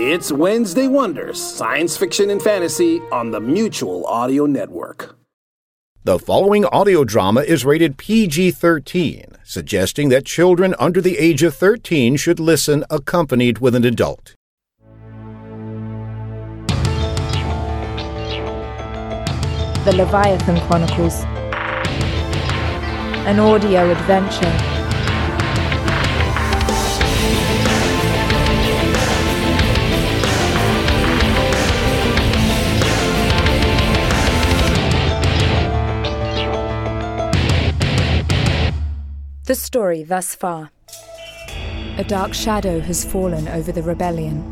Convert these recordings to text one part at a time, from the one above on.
It's Wednesday Wonders, science fiction and fantasy on the Mutual Audio Network. The following audio drama is rated PG 13, suggesting that children under the age of 13 should listen accompanied with an adult. The Leviathan Chronicles. An audio adventure. The story thus far. A dark shadow has fallen over the rebellion.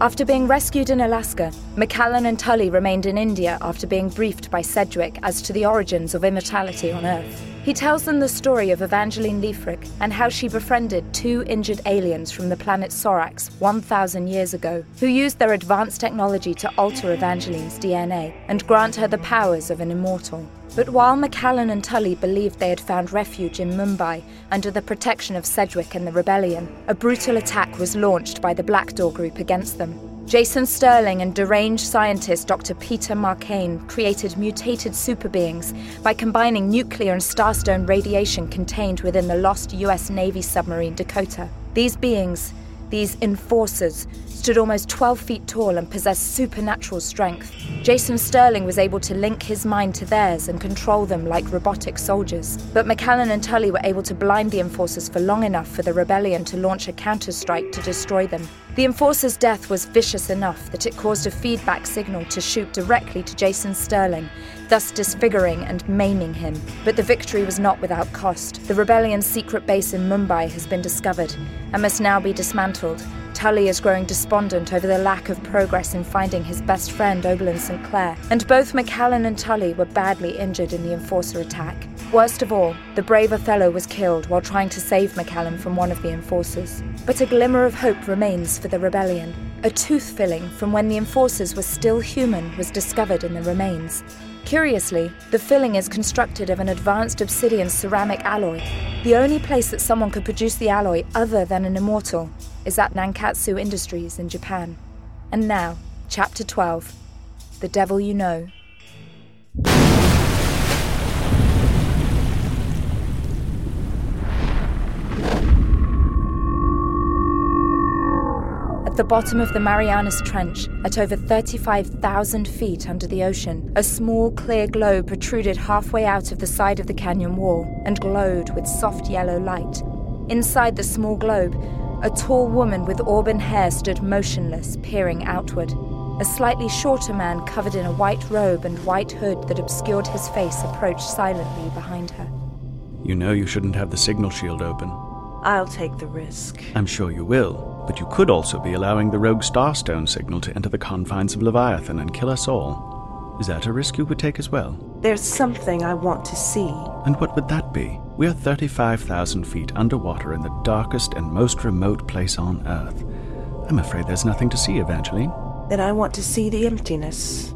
After being rescued in Alaska, Macallan and Tully remained in India after being briefed by Sedgwick as to the origins of immortality on Earth. He tells them the story of Evangeline Leafric and how she befriended two injured aliens from the planet Sorax 1,000 years ago, who used their advanced technology to alter Evangeline's DNA and grant her the powers of an immortal. But while Macallan and Tully believed they had found refuge in Mumbai under the protection of Sedgwick and the rebellion, a brutal attack was launched by the Black Door Group against them. Jason Sterling and deranged scientist Dr. Peter Markane created mutated superbeings by combining nuclear and starstone radiation contained within the lost US Navy submarine Dakota. These beings, these enforcers, stood almost 12 feet tall and possessed supernatural strength. Jason Sterling was able to link his mind to theirs and control them like robotic soldiers. But Macallan and Tully were able to blind the enforcers for long enough for the rebellion to launch a counterstrike to destroy them. The enforcer's death was vicious enough that it caused a feedback signal to shoot directly to Jason Sterling, thus disfiguring and maiming him. But the victory was not without cost. The rebellion's secret base in Mumbai has been discovered and must now be dismantled. Tully is growing despondent over the lack of progress in finding his best friend, Oberlin St. Clair, and both Macallan and Tully were badly injured in the enforcer attack. Worst of all, the brave Othello was killed while trying to save Macallan from one of the enforcers. But a glimmer of hope remains for the rebellion. A tooth filling from when the enforcers were still human was discovered in the remains. Curiously, the filling is constructed of an advanced obsidian ceramic alloy. The only place that someone could produce the alloy other than an immortal is at Nankatsu Industries in Japan. And now, Chapter 12 The Devil You Know. The bottom of the Marianas Trench, at over 35,000 feet under the ocean, a small clear globe protruded halfway out of the side of the canyon wall and glowed with soft yellow light. Inside the small globe, a tall woman with auburn hair stood motionless, peering outward. A slightly shorter man covered in a white robe and white hood that obscured his face approached silently behind her. You know you shouldn't have the signal shield open. I'll take the risk. I'm sure you will. But you could also be allowing the rogue Starstone signal to enter the confines of Leviathan and kill us all. Is that a risk you would take as well? There's something I want to see. And what would that be? We are 35,000 feet underwater in the darkest and most remote place on Earth. I'm afraid there's nothing to see, Evangeline. Then I want to see the emptiness.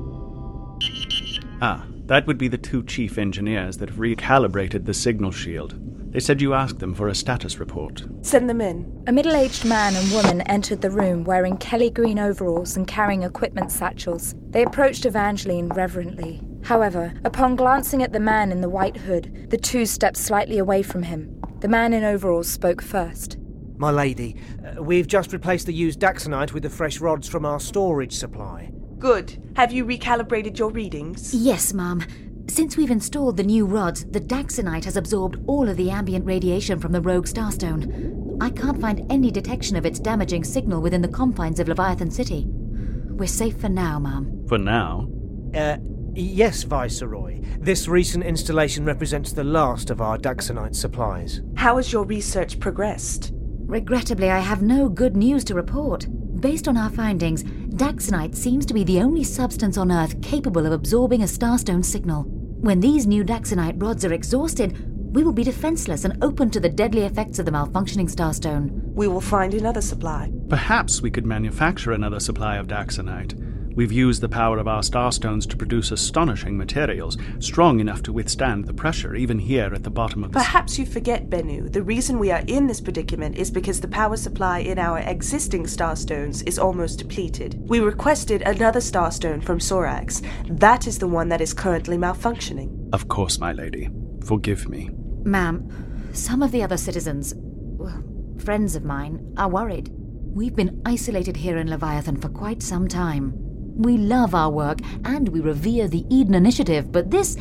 Ah, that would be the two chief engineers that have recalibrated the signal shield. They said you asked them for a status report. Send them in. A middle aged man and woman entered the room wearing Kelly green overalls and carrying equipment satchels. They approached Evangeline reverently. However, upon glancing at the man in the white hood, the two stepped slightly away from him. The man in overalls spoke first. My lady, uh, we've just replaced the used daxonite with the fresh rods from our storage supply. Good. Have you recalibrated your readings? Yes, ma'am. Since we've installed the new rods, the Daxonite has absorbed all of the ambient radiation from the rogue starstone. I can't find any detection of its damaging signal within the confines of Leviathan City. We're safe for now, ma'am. For now? Uh, yes, Viceroy. This recent installation represents the last of our Daxonite supplies. How has your research progressed? Regrettably, I have no good news to report. Based on our findings, Daxonite seems to be the only substance on Earth capable of absorbing a starstone signal. When these new Daxonite rods are exhausted, we will be defenseless and open to the deadly effects of the malfunctioning starstone. We will find another supply. Perhaps we could manufacture another supply of Daxonite. We've used the power of our starstones to produce astonishing materials, strong enough to withstand the pressure even here at the bottom of the. Perhaps you forget, Bennu. The reason we are in this predicament is because the power supply in our existing starstones is almost depleted. We requested another starstone from Sorax. That is the one that is currently malfunctioning. Of course, my lady. Forgive me. Ma'am, some of the other citizens, well, friends of mine, are worried. We've been isolated here in Leviathan for quite some time. We love our work and we revere the Eden Initiative, but this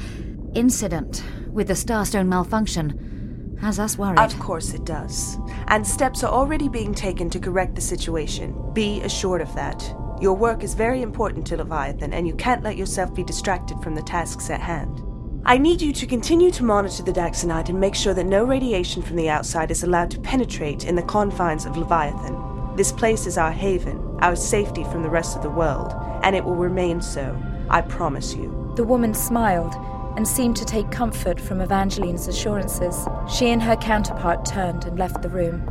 incident with the Starstone malfunction has us worried. Of course it does. And steps are already being taken to correct the situation. Be assured of that. Your work is very important to Leviathan, and you can't let yourself be distracted from the tasks at hand. I need you to continue to monitor the Daxonite and make sure that no radiation from the outside is allowed to penetrate in the confines of Leviathan. This place is our haven, our safety from the rest of the world, and it will remain so. I promise you. The woman smiled and seemed to take comfort from Evangeline's assurances. She and her counterpart turned and left the room.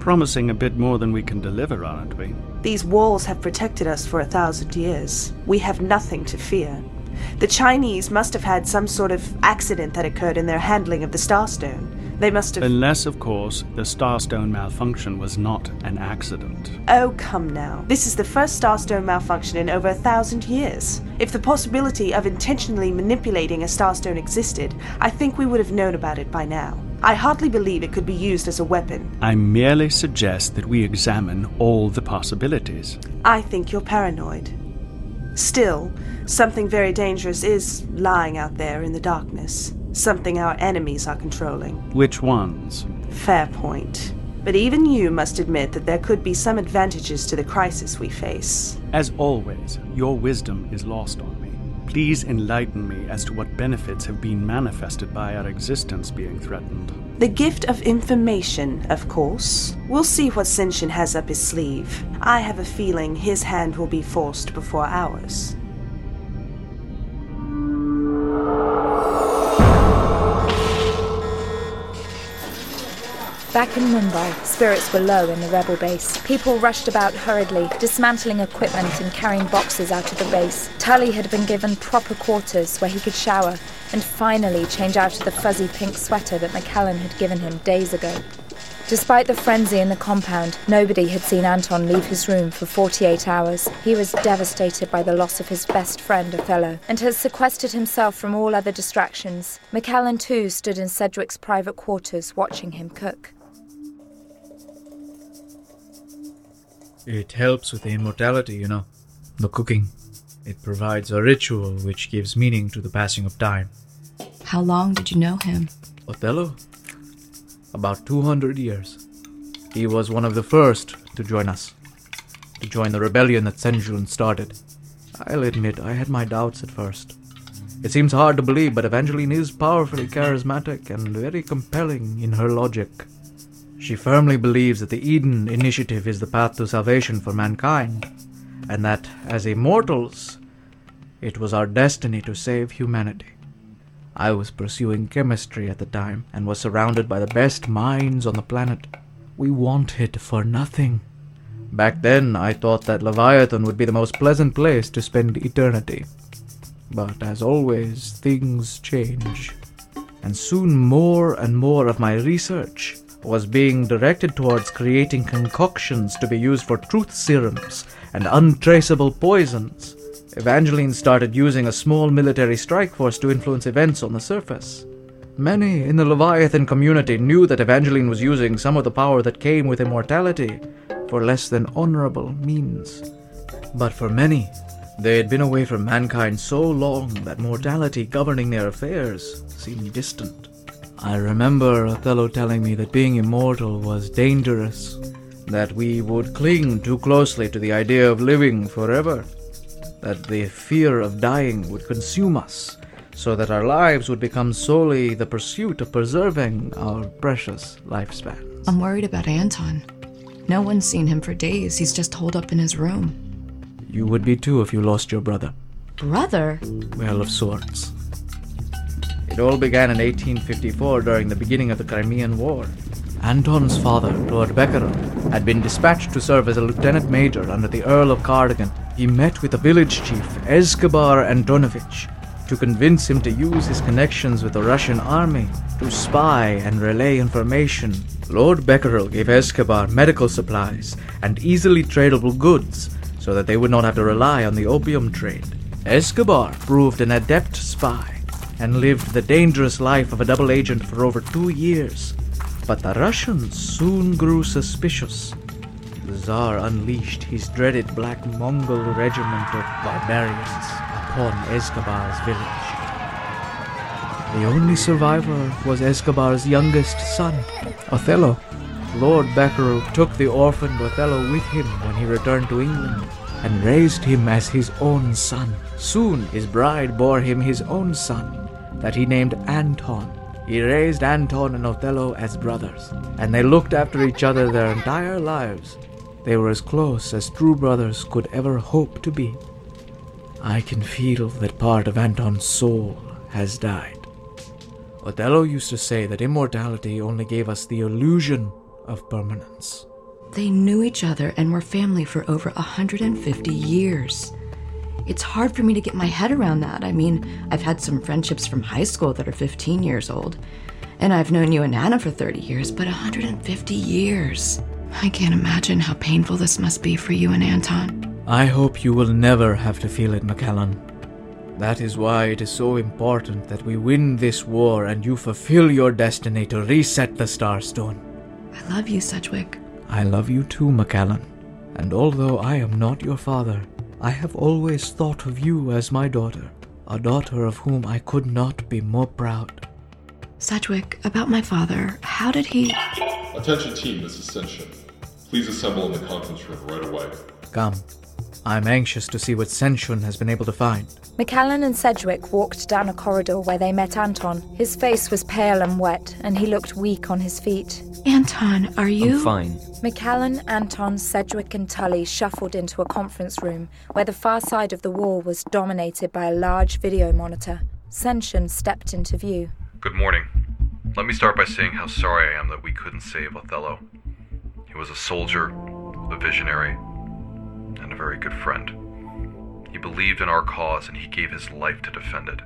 Promising a bit more than we can deliver, aren't we? These walls have protected us for a thousand years. We have nothing to fear. The Chinese must have had some sort of accident that occurred in their handling of the Starstone. They must have. Unless, of course, the Starstone malfunction was not an accident. Oh, come now. This is the first Starstone malfunction in over a thousand years. If the possibility of intentionally manipulating a Starstone existed, I think we would have known about it by now. I hardly believe it could be used as a weapon. I merely suggest that we examine all the possibilities. I think you're paranoid. Still, something very dangerous is lying out there in the darkness. Something our enemies are controlling. Which ones? Fair point. But even you must admit that there could be some advantages to the crisis we face. As always, your wisdom is lost on me. Please enlighten me as to what benefits have been manifested by our existence being threatened. The gift of information, of course. We'll see what Senshun has up his sleeve. I have a feeling his hand will be forced before ours. Back in Mumbai, spirits were low in the rebel base. People rushed about hurriedly, dismantling equipment and carrying boxes out of the base. Tully had been given proper quarters where he could shower and finally change out of the fuzzy pink sweater that McCallan had given him days ago. Despite the frenzy in the compound, nobody had seen Anton leave his room for 48 hours. He was devastated by the loss of his best friend, Othello, and had sequestered himself from all other distractions. McCallan, too, stood in Sedgwick's private quarters watching him cook. It helps with the immortality, you know. The cooking. It provides a ritual which gives meaning to the passing of time. How long did you know him? Othello? About 200 years. He was one of the first to join us, to join the rebellion that Senshun started. I'll admit I had my doubts at first. It seems hard to believe, but Evangeline is powerfully charismatic and very compelling in her logic. She firmly believes that the Eden Initiative is the path to salvation for mankind, and that, as immortals, it was our destiny to save humanity. I was pursuing chemistry at the time and was surrounded by the best minds on the planet. We wanted for nothing. Back then, I thought that Leviathan would be the most pleasant place to spend eternity. But as always, things change. And soon more and more of my research was being directed towards creating concoctions to be used for truth serums and untraceable poisons. Evangeline started using a small military strike force to influence events on the surface. Many in the Leviathan community knew that Evangeline was using some of the power that came with immortality for less than honorable means. But for many, they had been away from mankind so long that mortality governing their affairs seemed distant. I remember Othello telling me that being immortal was dangerous, that we would cling too closely to the idea of living forever, that the fear of dying would consume us, so that our lives would become solely the pursuit of preserving our precious lifespan. I'm worried about Anton. No one's seen him for days. He's just holed up in his room. You would be too if you lost your brother. Brother? Well, of sorts. It all began in 1854 during the beginning of the Crimean War. Anton's father, Lord Becquerel, had been dispatched to serve as a lieutenant major under the Earl of Cardigan. He met with the village chief, Escobar Antonovich, to convince him to use his connections with the Russian army to spy and relay information. Lord Becquerel gave Escobar medical supplies and easily tradable goods so that they would not have to rely on the opium trade. Escobar proved an adept spy and lived the dangerous life of a double agent for over two years. But the Russians soon grew suspicious. The Tsar unleashed his dreaded Black Mongol regiment of barbarians upon Escobar's village. The only survivor was Escobar's youngest son, Othello. Lord Becquerel took the orphaned Othello with him when he returned to England and raised him as his own son. Soon his bride bore him his own son, that he named Anton. He raised Anton and Othello as brothers, and they looked after each other their entire lives. They were as close as true brothers could ever hope to be. I can feel that part of Anton's soul has died. Othello used to say that immortality only gave us the illusion of permanence. They knew each other and were family for over 150 years. It's hard for me to get my head around that. I mean, I've had some friendships from high school that are 15 years old, and I've known you and Anna for 30 years, but 150 years. I can't imagine how painful this must be for you and Anton. I hope you will never have to feel it, McCallan. That is why it is so important that we win this war and you fulfill your destiny to reset the Starstone. I love you, Sedgwick. I love you too, McCallan. And although I am not your father, I have always thought of you as my daughter, a daughter of whom I could not be more proud. Sedgwick, about my father, how did he. Attention team, this is Senshun. Please assemble in the conference room right away. Come. I'm anxious to see what Senshun has been able to find. McAllen and Sedgwick walked down a corridor where they met Anton. His face was pale and wet, and he looked weak on his feet. Anton, are you. I'm fine. McAllen, Anton, Sedgwick, and Tully shuffled into a conference room where the far side of the wall was dominated by a large video monitor. Senshun stepped into view. Good morning. Let me start by saying how sorry I am that we couldn't save Othello. He was a soldier, a visionary, a very good friend. He believed in our cause and he gave his life to defend it.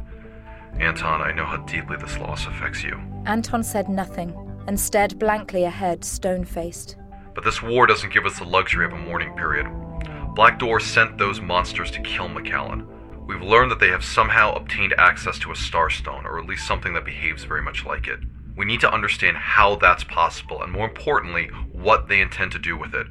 Anton, I know how deeply this loss affects you. Anton said nothing and stared blankly ahead, stone faced. But this war doesn't give us the luxury of a mourning period. Black Door sent those monsters to kill McCallan. We've learned that they have somehow obtained access to a starstone, or at least something that behaves very much like it. We need to understand how that's possible, and more importantly, what they intend to do with it.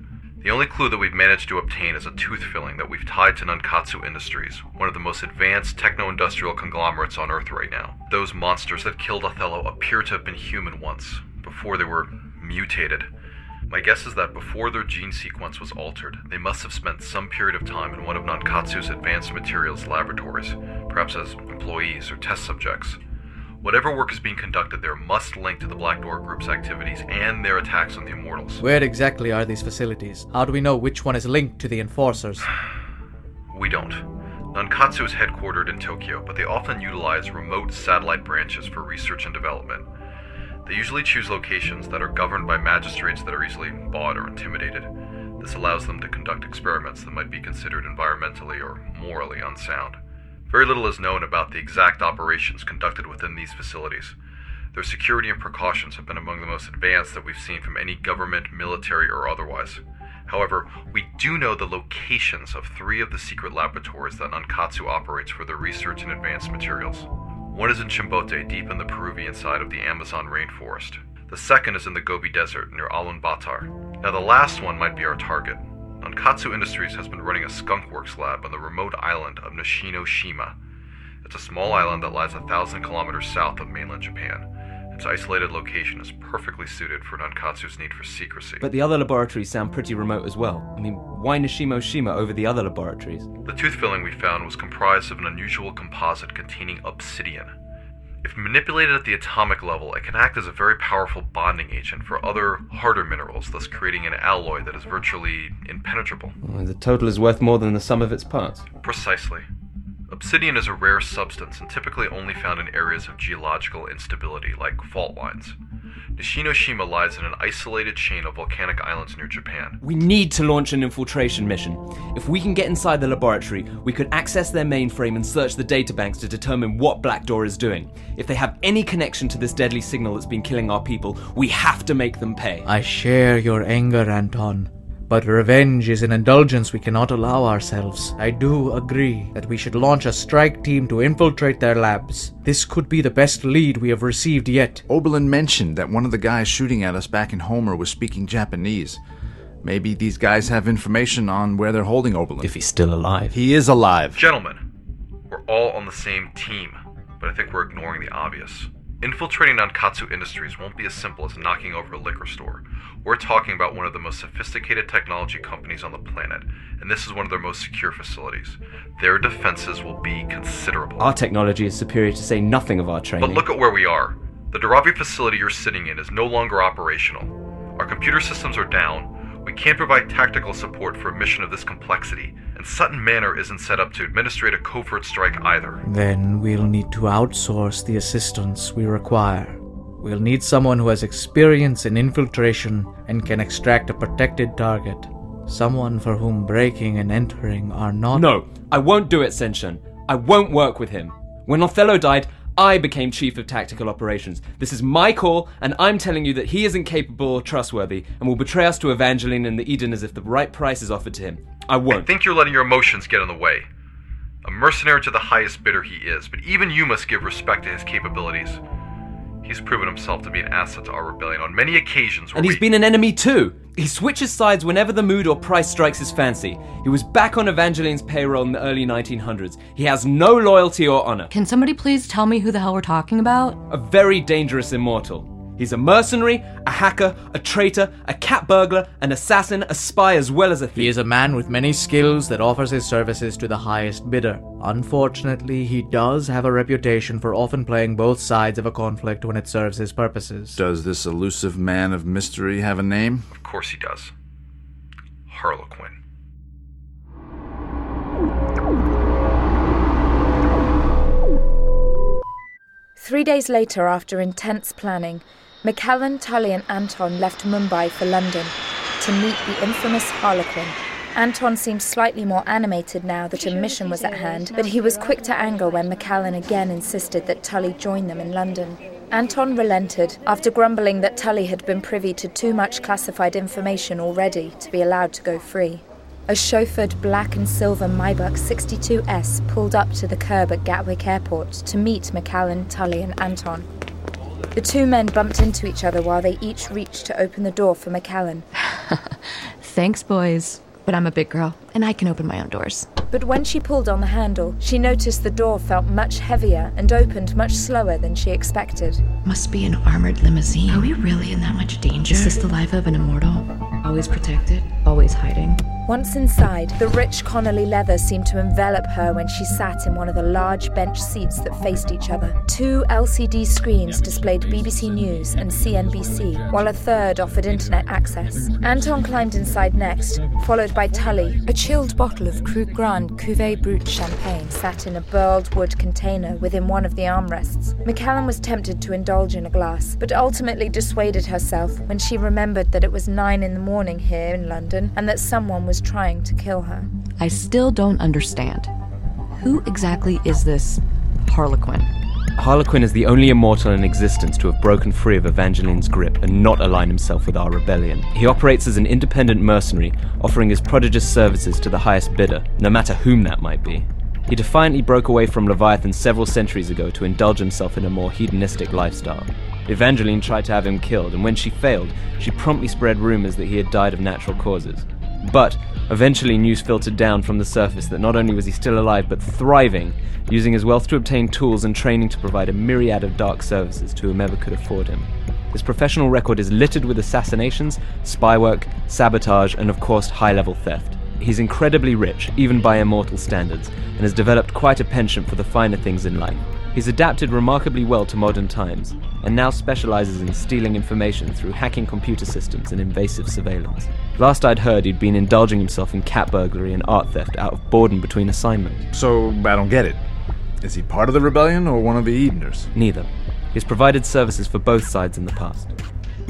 The only clue that we've managed to obtain is a tooth filling that we've tied to Nankatsu Industries, one of the most advanced techno industrial conglomerates on Earth right now. Those monsters that killed Othello appear to have been human once, before they were mutated. My guess is that before their gene sequence was altered, they must have spent some period of time in one of Nankatsu's advanced materials laboratories, perhaps as employees or test subjects. Whatever work is being conducted there must link to the Black Door Group's activities and their attacks on the Immortals. Where exactly are these facilities? How do we know which one is linked to the Enforcers? we don't. Nankatsu is headquartered in Tokyo, but they often utilize remote satellite branches for research and development. They usually choose locations that are governed by magistrates that are easily bought or intimidated. This allows them to conduct experiments that might be considered environmentally or morally unsound. Very little is known about the exact operations conducted within these facilities. Their security and precautions have been among the most advanced that we've seen from any government, military, or otherwise. However, we do know the locations of three of the secret laboratories that Nankatsu operates for their research and advanced materials. One is in Chimbote, deep in the Peruvian side of the Amazon rainforest. The second is in the Gobi Desert, near Ulaanbaatar. Now, the last one might be our target. Nankatsu Industries has been running a skunkworks lab on the remote island of Nishinoshima. It's a small island that lies a thousand kilometers south of mainland Japan. Its isolated location is perfectly suited for Nankatsu's need for secrecy. But the other laboratories sound pretty remote as well. I mean, why Nishinoshima over the other laboratories? The tooth filling we found was comprised of an unusual composite containing obsidian. If manipulated at the atomic level, it can act as a very powerful bonding agent for other harder minerals, thus creating an alloy that is virtually impenetrable. The total is worth more than the sum of its parts. Precisely. Obsidian is a rare substance and typically only found in areas of geological instability, like fault lines. Nishinoshima lies in an isolated chain of volcanic islands near Japan. We need to launch an infiltration mission. If we can get inside the laboratory, we could access their mainframe and search the databanks to determine what Black Door is doing. If they have any connection to this deadly signal that's been killing our people, we have to make them pay. I share your anger, Anton. But revenge is an indulgence we cannot allow ourselves. I do agree that we should launch a strike team to infiltrate their labs. This could be the best lead we have received yet. Oberlin mentioned that one of the guys shooting at us back in Homer was speaking Japanese. Maybe these guys have information on where they're holding Oberlin. If he's still alive. He is alive. Gentlemen, we're all on the same team, but I think we're ignoring the obvious. Infiltrating Nankatsu Industries won't be as simple as knocking over a liquor store. We're talking about one of the most sophisticated technology companies on the planet, and this is one of their most secure facilities. Their defenses will be considerable. Our technology is superior to say nothing of our training. But look at where we are. The Dharavi facility you're sitting in is no longer operational. Our computer systems are down. We can't provide tactical support for a mission of this complexity, and Sutton Manor isn't set up to administrate a covert strike either. Then we'll need to outsource the assistance we require. We'll need someone who has experience in infiltration and can extract a protected target. Someone for whom breaking and entering are not. No, I won't do it, Senshun. I won't work with him. When Othello died, I became Chief of Tactical Operations. This is my call, and I'm telling you that he isn't capable or trustworthy and will betray us to Evangeline and the Edeners if the right price is offered to him. I won't. I think you're letting your emotions get in the way. A mercenary to the highest bidder he is, but even you must give respect to his capabilities. He's proven himself to be an asset to our rebellion on many occasions. And he's we... been an enemy too. He switches sides whenever the mood or price strikes his fancy. He was back on Evangeline's payroll in the early 1900s. He has no loyalty or honor. Can somebody please tell me who the hell we're talking about? A very dangerous immortal. He's a mercenary, a hacker, a traitor, a cat burglar, an assassin, a spy, as well as a thief. He is a man with many skills that offers his services to the highest bidder. Unfortunately, he does have a reputation for often playing both sides of a conflict when it serves his purposes. Does this elusive man of mystery have a name? Of course he does. Harlequin. Three days later, after intense planning, McCallan, Tully, and Anton left Mumbai for London to meet the infamous Harlequin. Anton seemed slightly more animated now that a mission was at hand, but he was quick to anger when McCallan again insisted that Tully join them in London. Anton relented after grumbling that Tully had been privy to too much classified information already to be allowed to go free. A chauffeured black and silver Maybach 62S pulled up to the curb at Gatwick Airport to meet McCallan, Tully, and Anton. The two men bumped into each other while they each reached to open the door for McCallan. Thanks, boys. But I'm a big girl, and I can open my own doors. But when she pulled on the handle, she noticed the door felt much heavier and opened much slower than she expected. Must be an armored limousine. Are we really in that much danger? Is this the life of an immortal? Always protected, always hiding. Once inside, the rich Connolly leather seemed to envelop her when she sat in one of the large bench seats that faced each other. Two LCD screens displayed BBC News and CNBC, while a third offered internet access. Anton climbed inside next, followed by Tully. A chilled bottle of Krug Grande Cuvée Brut champagne sat in a burled wood container within one of the armrests. McCallan was tempted to indulge in a glass, but ultimately dissuaded herself when she remembered that it was nine in the morning here in London and that someone was trying to kill her. I still don't understand. Who exactly is this Harlequin? Harlequin is the only immortal in existence to have broken free of Evangeline's grip and not align himself with our rebellion. He operates as an independent mercenary, offering his prodigious services to the highest bidder, no matter whom that might be. He defiantly broke away from Leviathan several centuries ago to indulge himself in a more hedonistic lifestyle. Evangeline tried to have him killed, and when she failed, she promptly spread rumors that he had died of natural causes. But eventually, news filtered down from the surface that not only was he still alive, but thriving, using his wealth to obtain tools and training to provide a myriad of dark services to whomever could afford him. His professional record is littered with assassinations, spy work, sabotage, and of course, high level theft. He's incredibly rich, even by immortal standards, and has developed quite a penchant for the finer things in life. He's adapted remarkably well to modern times, and now specializes in stealing information through hacking computer systems and invasive surveillance. Last I'd heard, he'd been indulging himself in cat burglary and art theft out of boredom between assignments. So, I don't get it. Is he part of the rebellion or one of the Edeners? Neither. He's provided services for both sides in the past.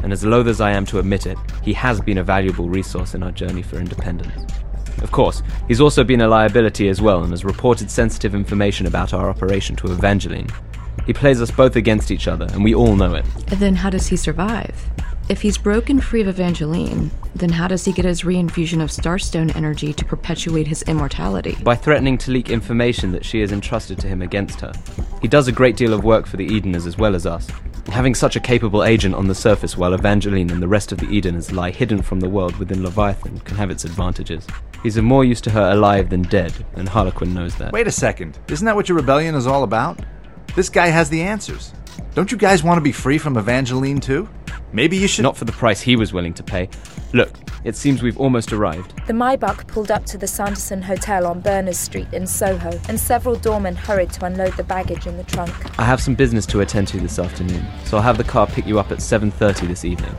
and as loath as I am to admit it, he has been a valuable resource in our journey for independence. Of course, he's also been a liability as well and has reported sensitive information about our operation to Evangeline. He plays us both against each other, and we all know it. Then how does he survive? If he's broken free of Evangeline, then how does he get his reinfusion of Starstone energy to perpetuate his immortality? By threatening to leak information that she has entrusted to him against her. He does a great deal of work for the Edeners as well as us. Having such a capable agent on the surface while Evangeline and the rest of the Edeners lie hidden from the world within Leviathan can have its advantages. He's of more use to her alive than dead, and Harlequin knows that. Wait a second. Isn't that what your rebellion is all about? This guy has the answers. Don't you guys want to be free from Evangeline too? Maybe you should. Not for the price he was willing to pay. Look, it seems we've almost arrived. The Maybach pulled up to the Sanderson Hotel on Berners Street in Soho, and several doormen hurried to unload the baggage in the trunk. I have some business to attend to this afternoon, so I'll have the car pick you up at 7:30 this evening.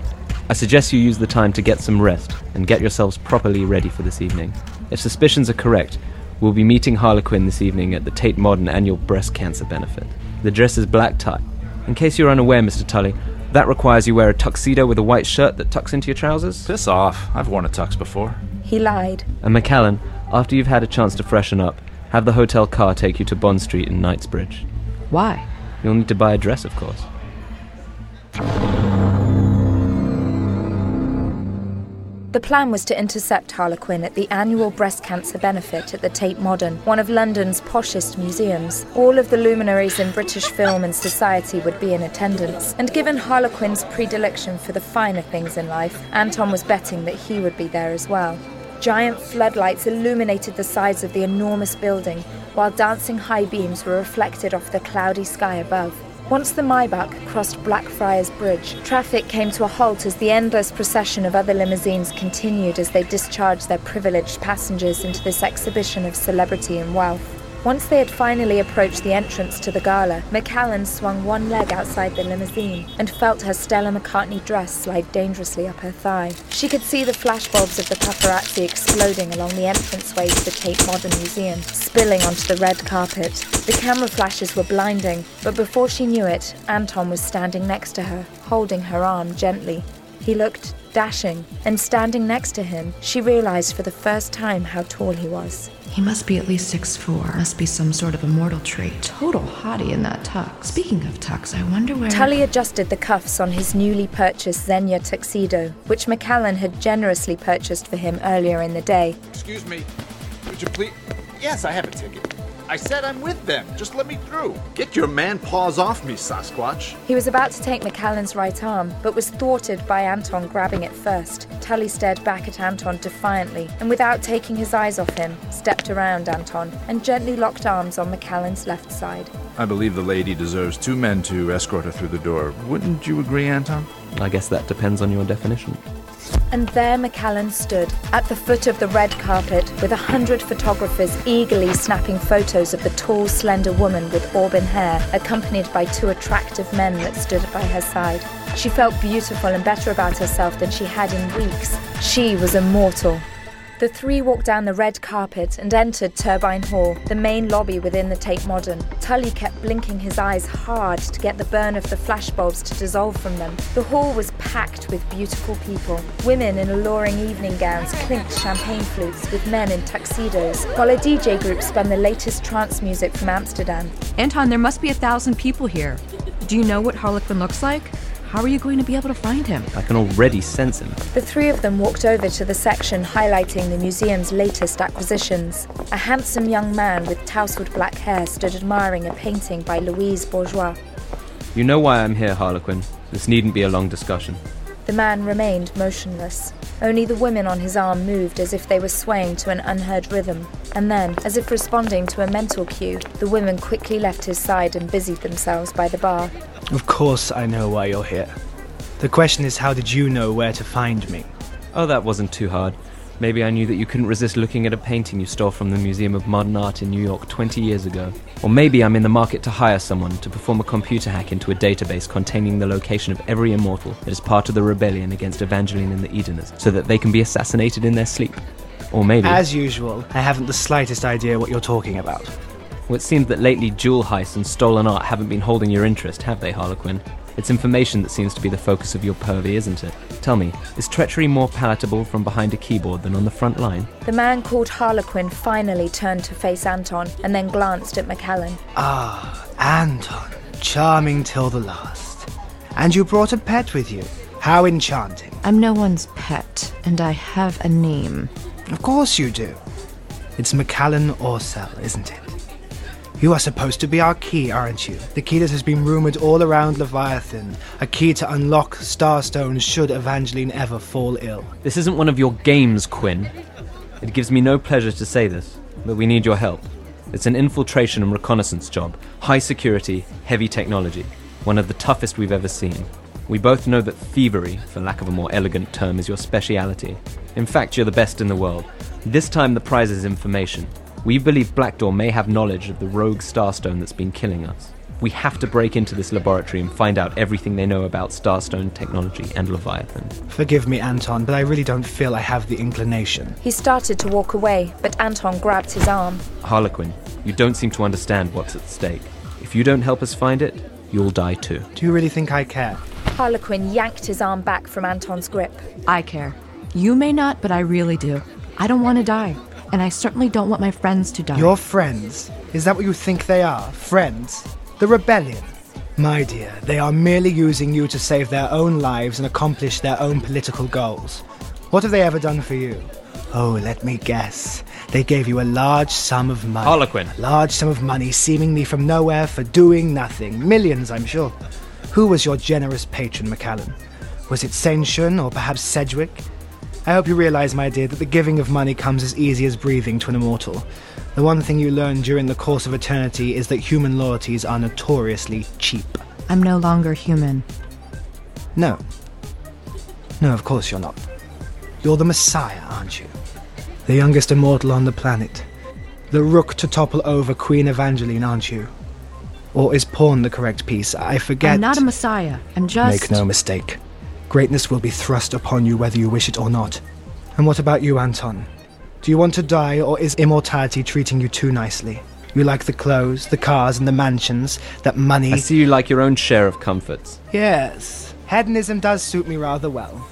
I suggest you use the time to get some rest and get yourselves properly ready for this evening. If suspicions are correct, we'll be meeting Harlequin this evening at the Tate Modern annual breast cancer benefit. The dress is black tie. In case you're unaware, Mr. Tully, that requires you wear a tuxedo with a white shirt that tucks into your trousers. Piss off. I've worn a tux before. He lied. And McCallan, after you've had a chance to freshen up, have the hotel car take you to Bond Street in Knightsbridge. Why? You'll need to buy a dress, of course. The plan was to intercept Harlequin at the annual breast cancer benefit at the Tate Modern, one of London's poshest museums. All of the luminaries in British film and society would be in attendance, and given Harlequin's predilection for the finer things in life, Anton was betting that he would be there as well. Giant floodlights illuminated the sides of the enormous building, while dancing high beams were reflected off the cloudy sky above. Once the Maybach crossed Blackfriars Bridge, traffic came to a halt as the endless procession of other limousines continued as they discharged their privileged passengers into this exhibition of celebrity and wealth. Once they had finally approached the entrance to the gala, McCallan swung one leg outside the limousine and felt her Stella McCartney dress slide dangerously up her thigh. She could see the flashbulbs of the paparazzi exploding along the entranceway to the Tate Modern Museum, spilling onto the red carpet. The camera flashes were blinding, but before she knew it, Anton was standing next to her, holding her arm gently. He looked dashing, and standing next to him, she realized for the first time how tall he was. He must be at least six four. Must be some sort of immortal trait. Total hottie in that tux. Speaking of tux, I wonder where. Tully adjusted the cuffs on his newly purchased Zegna tuxedo, which McCallan had generously purchased for him earlier in the day. Excuse me. Would you please? Yes, I have a ticket. I said I'm with them. Just let me through. Get your man paws off me, Sasquatch. He was about to take McCallan's right arm, but was thwarted by Anton grabbing it first. Tully stared back at Anton defiantly, and without taking his eyes off him, stepped around Anton and gently locked arms on McCallan's left side. I believe the lady deserves two men to escort her through the door. Wouldn't you agree, Anton? I guess that depends on your definition. And there McCallan stood, at the foot of the red carpet, with a hundred photographers eagerly snapping photos of the tall, slender woman with auburn hair, accompanied by two attractive men that stood by her side. She felt beautiful and better about herself than she had in weeks. She was immortal. The three walked down the red carpet and entered Turbine Hall, the main lobby within the Tate Modern. Tully kept blinking his eyes hard to get the burn of the flashbulbs to dissolve from them. The hall was packed with beautiful people. Women in alluring evening gowns clinked champagne flutes with men in tuxedos, while a DJ group spun the latest trance music from Amsterdam. Anton, there must be a thousand people here. Do you know what Harlequin looks like? How are you going to be able to find him? I can already sense him. The three of them walked over to the section highlighting the museum's latest acquisitions. A handsome young man with tousled black hair stood admiring a painting by Louise Bourgeois. You know why I'm here, Harlequin. This needn't be a long discussion. The man remained motionless. Only the women on his arm moved as if they were swaying to an unheard rhythm. And then, as if responding to a mental cue, the women quickly left his side and busied themselves by the bar. Of course, I know why you're here. The question is, how did you know where to find me? Oh, that wasn't too hard. Maybe I knew that you couldn't resist looking at a painting you stole from the Museum of Modern Art in New York 20 years ago. Or maybe I'm in the market to hire someone to perform a computer hack into a database containing the location of every immortal that is part of the rebellion against Evangeline and the Edeners, so that they can be assassinated in their sleep. Or maybe. As usual, I haven't the slightest idea what you're talking about. Well, it seems that lately jewel heists and stolen art haven't been holding your interest, have they, Harlequin? It's information that seems to be the focus of your pervy, isn't it? Tell me, is treachery more palatable from behind a keyboard than on the front line? The man called Harlequin finally turned to face Anton and then glanced at McAllen. Ah, Anton. Charming till the last. And you brought a pet with you. How enchanting. I'm no one's pet, and I have a name. Of course you do. It's McAllen Orsell, isn't it? You are supposed to be our key, aren't you? The key that has been rumored all around Leviathan. A key to unlock Starstone should Evangeline ever fall ill. This isn't one of your games, Quinn. It gives me no pleasure to say this, but we need your help. It's an infiltration and reconnaissance job. High security, heavy technology. One of the toughest we've ever seen. We both know that thievery, for lack of a more elegant term, is your speciality. In fact, you're the best in the world. This time the prize is information. We believe Blackdoor may have knowledge of the rogue Starstone that's been killing us. We have to break into this laboratory and find out everything they know about Starstone technology and Leviathan. Forgive me, Anton, but I really don't feel I have the inclination. He started to walk away, but Anton grabbed his arm. Harlequin, you don't seem to understand what's at stake. If you don't help us find it, you'll die too. Do you really think I care? Harlequin yanked his arm back from Anton's grip. I care. You may not, but I really do. I don't want to die and I certainly don't want my friends to die. Your friends? Is that what you think they are? Friends? The rebellion? My dear, they are merely using you to save their own lives and accomplish their own political goals. What have they ever done for you? Oh, let me guess. They gave you a large sum of money. Harlequin. A large sum of money, seemingly from nowhere, for doing nothing. Millions, I'm sure. Who was your generous patron, McAllen? Was it Senshun or perhaps Sedgwick? I hope you realize, my dear, that the giving of money comes as easy as breathing to an immortal. The one thing you learn during the course of eternity is that human loyalties are notoriously cheap. I'm no longer human. No. No, of course you're not. You're the Messiah, aren't you? The youngest immortal on the planet. The rook to topple over Queen Evangeline, aren't you? Or is pawn the correct piece? I forget. I'm not a Messiah. I'm just. Make no mistake. Greatness will be thrust upon you whether you wish it or not. And what about you, Anton? Do you want to die, or is immortality treating you too nicely? You like the clothes, the cars, and the mansions, that money. I see you like your own share of comforts. Yes, hedonism does suit me rather well.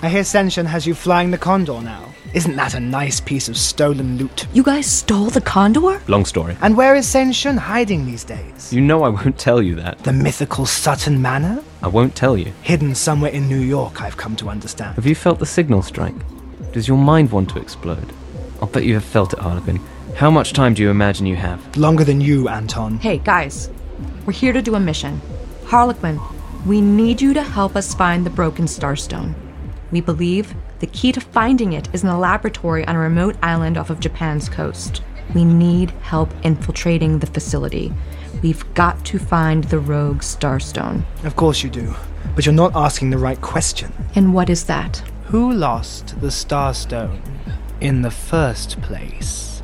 I hear Senshun has you flying the Condor now. Isn't that a nice piece of stolen loot? You guys stole the Condor? Long story. And where is Senshun hiding these days? You know I won't tell you that. The mythical Sutton Manor? I won't tell you. Hidden somewhere in New York, I've come to understand. Have you felt the signal strike? Does your mind want to explode? I'll bet you have felt it, Harlequin. How much time do you imagine you have? Longer than you, Anton. Hey, guys. We're here to do a mission. Harlequin, we need you to help us find the broken Starstone. We believe the key to finding it is in a laboratory on a remote island off of Japan's coast. We need help infiltrating the facility. We've got to find the rogue Starstone. Of course you do. But you're not asking the right question. And what is that? Who lost the Starstone in the first place?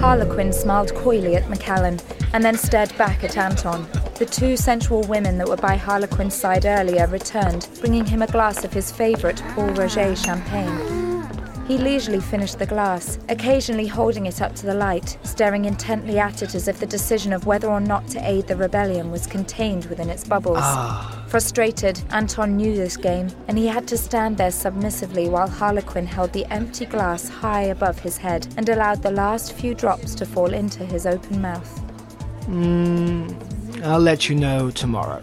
Harlequin smiled coyly at McAllen and then stared back at Anton. The two sensual women that were by Harlequin's side earlier returned, bringing him a glass of his favourite Pol Roger champagne. He leisurely finished the glass, occasionally holding it up to the light, staring intently at it as if the decision of whether or not to aid the rebellion was contained within its bubbles. Ah. Frustrated, Anton knew this game, and he had to stand there submissively while Harlequin held the empty glass high above his head and allowed the last few drops to fall into his open mouth. Hmm, I'll let you know tomorrow.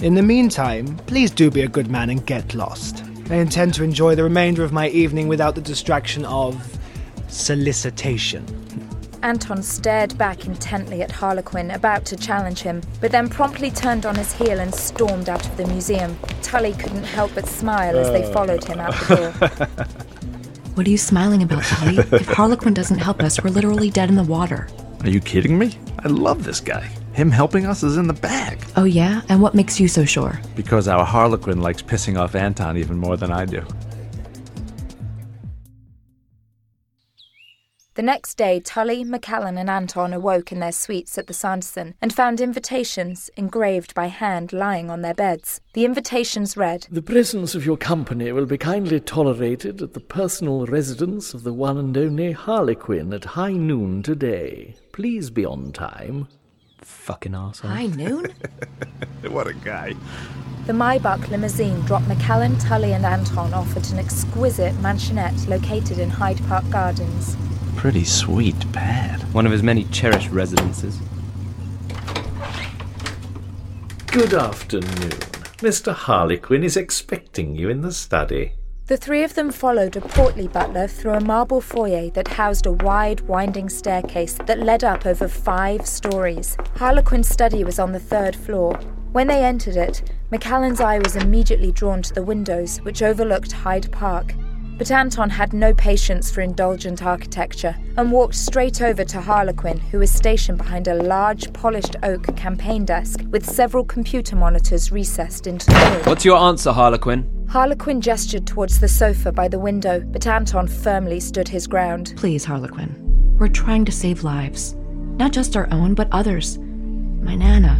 In the meantime, please do be a good man and get lost. I intend to enjoy the remainder of my evening without the distraction of solicitation. Anton stared back intently at Harlequin, about to challenge him, but then promptly turned on his heel and stormed out of the museum. Tully couldn't help but smile as they uh. followed him out the door. What are you smiling about, Tully? if Harlequin doesn't help us, we're literally dead in the water. Are you kidding me? I love this guy. Him helping us is in the bag. Oh, yeah? And what makes you so sure? Because our Harlequin likes pissing off Anton even more than I do. The next day, Tully, McAllen, and Anton awoke in their suites at the Sanderson and found invitations engraved by hand lying on their beds. The invitations read The presence of your company will be kindly tolerated at the personal residence of the one and only Harlequin at high noon today. Please be on time. Fucking arsehole. High noon? what a guy. The Maybach limousine dropped McAllen, Tully, and Anton off at an exquisite mansionette located in Hyde Park Gardens. Pretty sweet pad. One of his many cherished residences. Good afternoon. Mr. Harlequin is expecting you in the study. The three of them followed a portly butler through a marble foyer that housed a wide, winding staircase that led up over five stories. Harlequin's study was on the third floor. When they entered it, McAllen's eye was immediately drawn to the windows, which overlooked Hyde Park. But Anton had no patience for indulgent architecture and walked straight over to Harlequin, who was stationed behind a large, polished oak campaign desk with several computer monitors recessed into the wood. What's your answer, Harlequin? Harlequin gestured towards the sofa by the window, but Anton firmly stood his ground. Please, Harlequin. We're trying to save lives. Not just our own, but others. My Nana.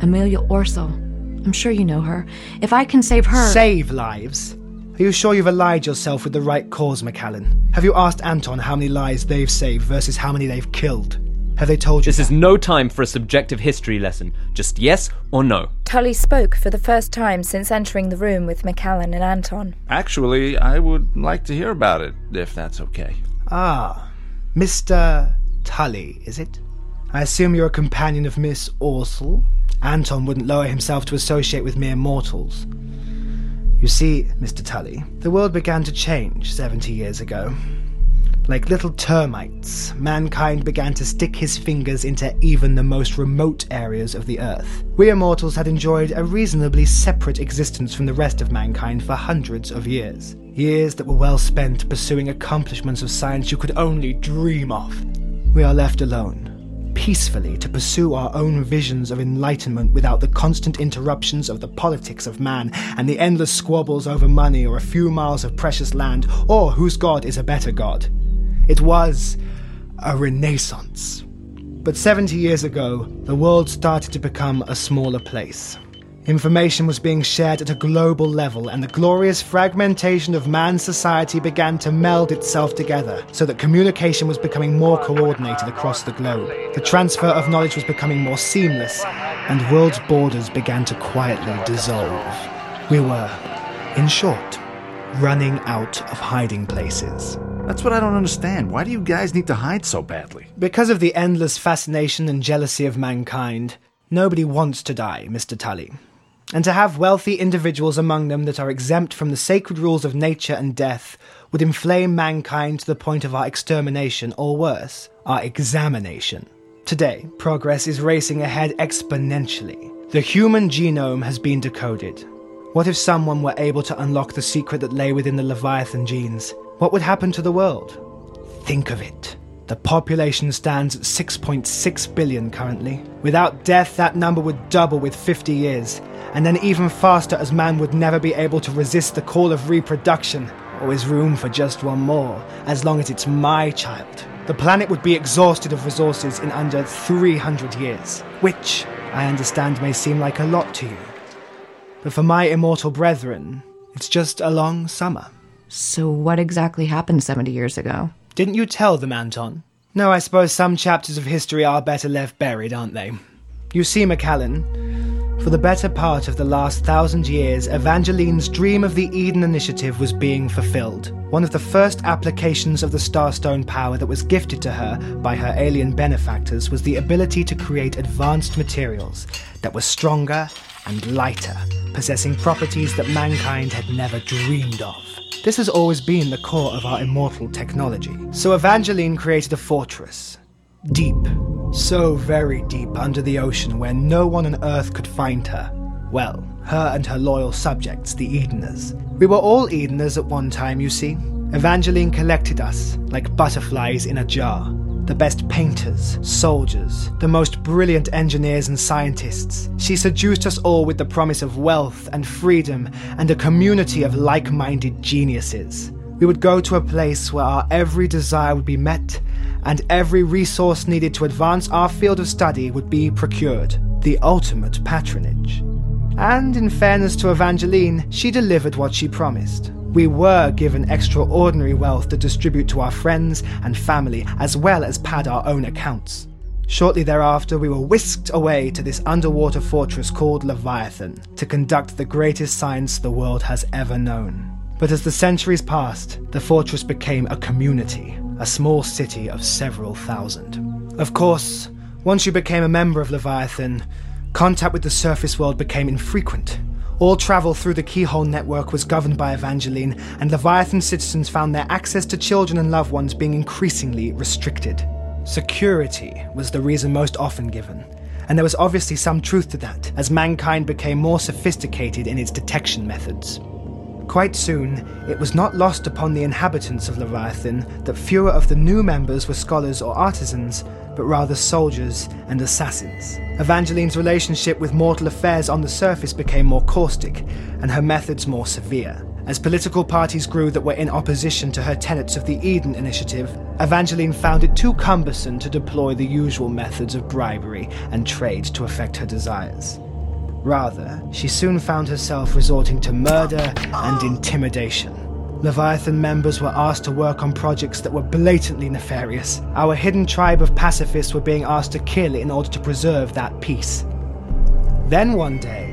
Amelia Orso. I'm sure you know her. If I can save her. Save lives? Are you sure you've allied yourself with the right cause, McAllen? Have you asked Anton how many lives they've saved versus how many they've killed? Have they told you? This is no time for a subjective history lesson. Just yes or no. Tully spoke for the first time since entering the room with McAllen and Anton. Actually, I would like to hear about it, if that's okay. Ah, Mr. Tully, is it? I assume you're a companion of Miss Orsel? Anton wouldn't lower himself to associate with mere mortals. You see, Mr. Tully, the world began to change 70 years ago. Like little termites, mankind began to stick his fingers into even the most remote areas of the Earth. We immortals had enjoyed a reasonably separate existence from the rest of mankind for hundreds of years. Years that were well spent pursuing accomplishments of science you could only dream of. We are left alone, peacefully to pursue our own visions of enlightenment without the constant interruptions of the politics of man and the endless squabbles over money or a few miles of precious land or whose god is a better god. It was a renaissance. But 70 years ago, the world started to become a smaller place. Information was being shared at a global level, and the glorious fragmentation of man's society began to meld itself together so that communication was becoming more coordinated across the globe. The transfer of knowledge was becoming more seamless, and world's borders began to quietly dissolve. We were, in short, running out of hiding places. That's what I don't understand. Why do you guys need to hide so badly? Because of the endless fascination and jealousy of mankind, nobody wants to die, Mr. Tully. And to have wealthy individuals among them that are exempt from the sacred rules of nature and death would inflame mankind to the point of our extermination, or worse, our examination. Today, progress is racing ahead exponentially. The human genome has been decoded. What if someone were able to unlock the secret that lay within the Leviathan genes? What would happen to the world? Think of it. The population stands at 6.6 billion currently. Without death, that number would double with 50 years, and then even faster as man would never be able to resist the call of reproduction. Always room for just one more, as long as it's my child. The planet would be exhausted of resources in under 300 years, which, I understand, may seem like a lot to you. But for my immortal brethren, it's just a long summer. So, what exactly happened 70 years ago? Didn't you tell them, Anton? No, I suppose some chapters of history are better left buried, aren't they? You see, McAllen, for the better part of the last thousand years, Evangeline's dream of the Eden Initiative was being fulfilled. One of the first applications of the Starstone power that was gifted to her by her alien benefactors was the ability to create advanced materials that were stronger and lighter, possessing properties that mankind had never dreamed of. This has always been the core of our immortal technology. So Evangeline created a fortress. Deep, so very deep under the ocean where no one on Earth could find her. Well, her and her loyal subjects, the Edeners. We were all Edeners at one time, you see. Evangeline collected us, like butterflies in a jar. The best painters, soldiers, the most brilliant engineers and scientists. She seduced us all with the promise of wealth and freedom and a community of like minded geniuses. We would go to a place where our every desire would be met and every resource needed to advance our field of study would be procured. The ultimate patronage. And in fairness to Evangeline, she delivered what she promised. We were given extraordinary wealth to distribute to our friends and family, as well as pad our own accounts. Shortly thereafter, we were whisked away to this underwater fortress called Leviathan to conduct the greatest science the world has ever known. But as the centuries passed, the fortress became a community, a small city of several thousand. Of course, once you became a member of Leviathan, contact with the surface world became infrequent. All travel through the Keyhole network was governed by Evangeline, and Leviathan citizens found their access to children and loved ones being increasingly restricted. Security was the reason most often given, and there was obviously some truth to that, as mankind became more sophisticated in its detection methods. Quite soon, it was not lost upon the inhabitants of Leviathan that fewer of the new members were scholars or artisans, but rather soldiers and assassins. Evangeline's relationship with mortal affairs on the surface became more caustic, and her methods more severe. As political parties grew that were in opposition to her tenets of the Eden Initiative, Evangeline found it too cumbersome to deploy the usual methods of bribery and trade to effect her desires. Rather, she soon found herself resorting to murder and intimidation. Leviathan members were asked to work on projects that were blatantly nefarious. Our hidden tribe of pacifists were being asked to kill in order to preserve that peace. Then one day,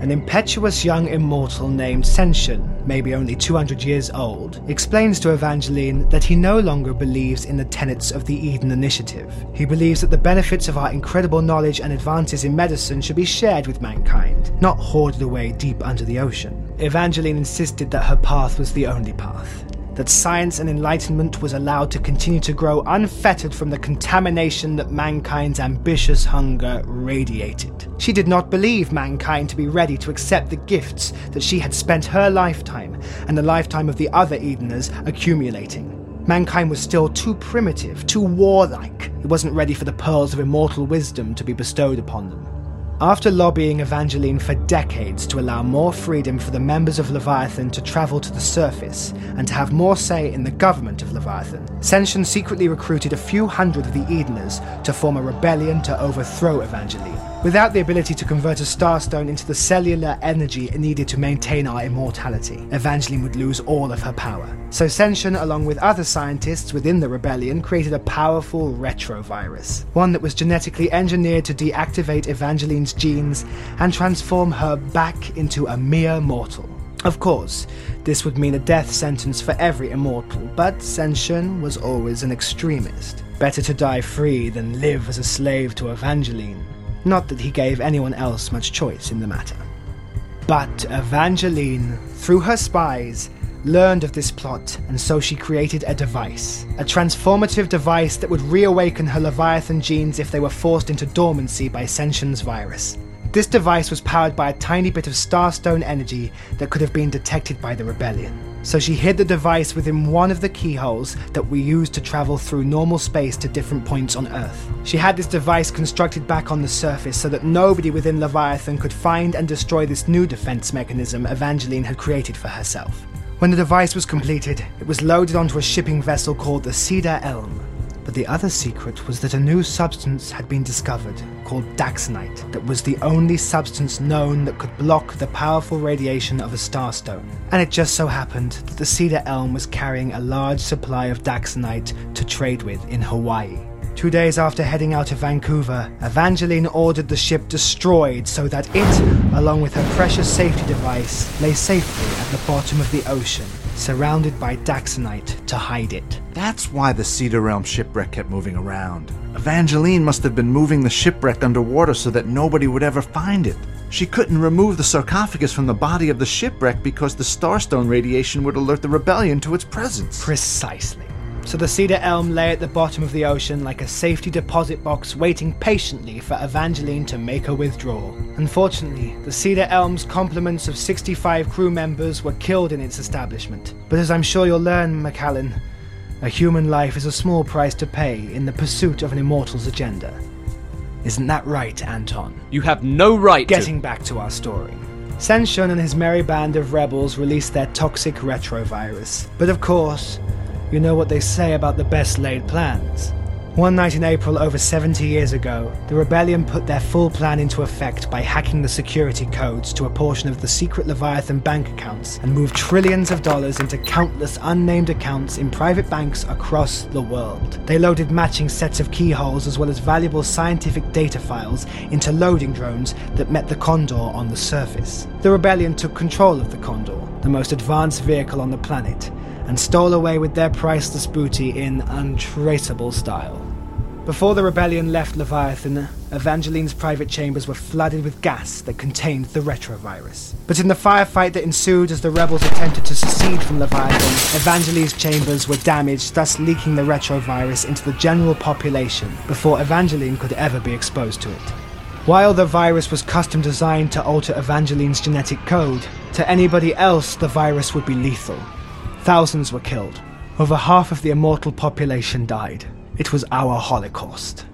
an impetuous young immortal named Senshun, maybe only 200 years old, explains to Evangeline that he no longer believes in the tenets of the Eden Initiative. He believes that the benefits of our incredible knowledge and advances in medicine should be shared with mankind, not hoarded away deep under the ocean. Evangeline insisted that her path was the only path, that science and enlightenment was allowed to continue to grow unfettered from the contamination that mankind's ambitious hunger radiated. She did not believe mankind to be ready to accept the gifts that she had spent her lifetime and the lifetime of the other Edeners accumulating. Mankind was still too primitive, too warlike. It wasn't ready for the pearls of immortal wisdom to be bestowed upon them. After lobbying Evangeline for decades to allow more freedom for the members of Leviathan to travel to the surface and to have more say in the government of Leviathan, Senshun secretly recruited a few hundred of the Edeners to form a rebellion to overthrow Evangeline. Without the ability to convert a starstone into the cellular energy needed to maintain our immortality, Evangeline would lose all of her power. So Senshun, along with other scientists within the rebellion, created a powerful retrovirus, one that was genetically engineered to deactivate Evangeline's genes and transform her back into a mere mortal. Of course, this would mean a death sentence for every immortal, but Senshun was always an extremist. Better to die free than live as a slave to Evangeline. Not that he gave anyone else much choice in the matter. But Evangeline, through her spies, learned of this plot, and so she created a device. A transformative device that would reawaken her Leviathan genes if they were forced into dormancy by Senshun's virus. This device was powered by a tiny bit of starstone energy that could have been detected by the rebellion. So she hid the device within one of the keyholes that we use to travel through normal space to different points on Earth. She had this device constructed back on the surface so that nobody within Leviathan could find and destroy this new defense mechanism Evangeline had created for herself. When the device was completed, it was loaded onto a shipping vessel called the Cedar Elm. But the other secret was that a new substance had been discovered, called Daxonite, that was the only substance known that could block the powerful radiation of a starstone. And it just so happened that the Cedar Elm was carrying a large supply of Daxonite to trade with in Hawaii. Two days after heading out of Vancouver, Evangeline ordered the ship destroyed so that it, along with her precious safety device, lay safely at the bottom of the ocean, surrounded by Daxonite to hide it. That's why the Cedar Elm shipwreck kept moving around. Evangeline must have been moving the shipwreck underwater so that nobody would ever find it. She couldn't remove the sarcophagus from the body of the shipwreck because the starstone radiation would alert the rebellion to its presence. Precisely. So the Cedar Elm lay at the bottom of the ocean like a safety deposit box waiting patiently for Evangeline to make a withdrawal. Unfortunately, the Cedar Elm's complements of 65 crew members were killed in its establishment. But as I'm sure you'll learn, McAllen, a human life is a small price to pay in the pursuit of an immortal's agenda. Isn't that right, Anton? You have no right Getting to. back to our story. Senshun and his merry band of rebels released their toxic retrovirus. But of course, you know what they say about the best laid plans. One night in April over 70 years ago, the rebellion put their full plan into effect by hacking the security codes to a portion of the secret Leviathan bank accounts and moved trillions of dollars into countless unnamed accounts in private banks across the world. They loaded matching sets of keyholes as well as valuable scientific data files into loading drones that met the Condor on the surface. The rebellion took control of the Condor, the most advanced vehicle on the planet, and stole away with their priceless booty in untraceable style. Before the rebellion left Leviathan, Evangeline's private chambers were flooded with gas that contained the retrovirus. But in the firefight that ensued as the rebels attempted to secede from Leviathan, Evangeline's chambers were damaged, thus leaking the retrovirus into the general population before Evangeline could ever be exposed to it. While the virus was custom designed to alter Evangeline's genetic code, to anybody else the virus would be lethal. Thousands were killed. Over half of the immortal population died. It was our Holocaust.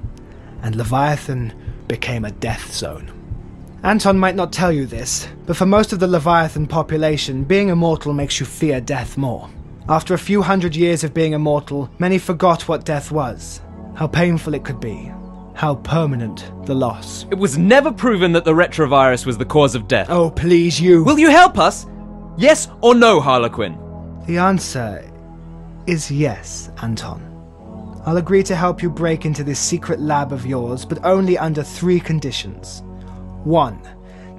And Leviathan became a death zone. Anton might not tell you this, but for most of the Leviathan population, being immortal makes you fear death more. After a few hundred years of being immortal, many forgot what death was, how painful it could be, how permanent the loss. It was never proven that the retrovirus was the cause of death. Oh, please, you. Will you help us? Yes or no, Harlequin? The answer is yes, Anton. I'll agree to help you break into this secret lab of yours, but only under three conditions. One,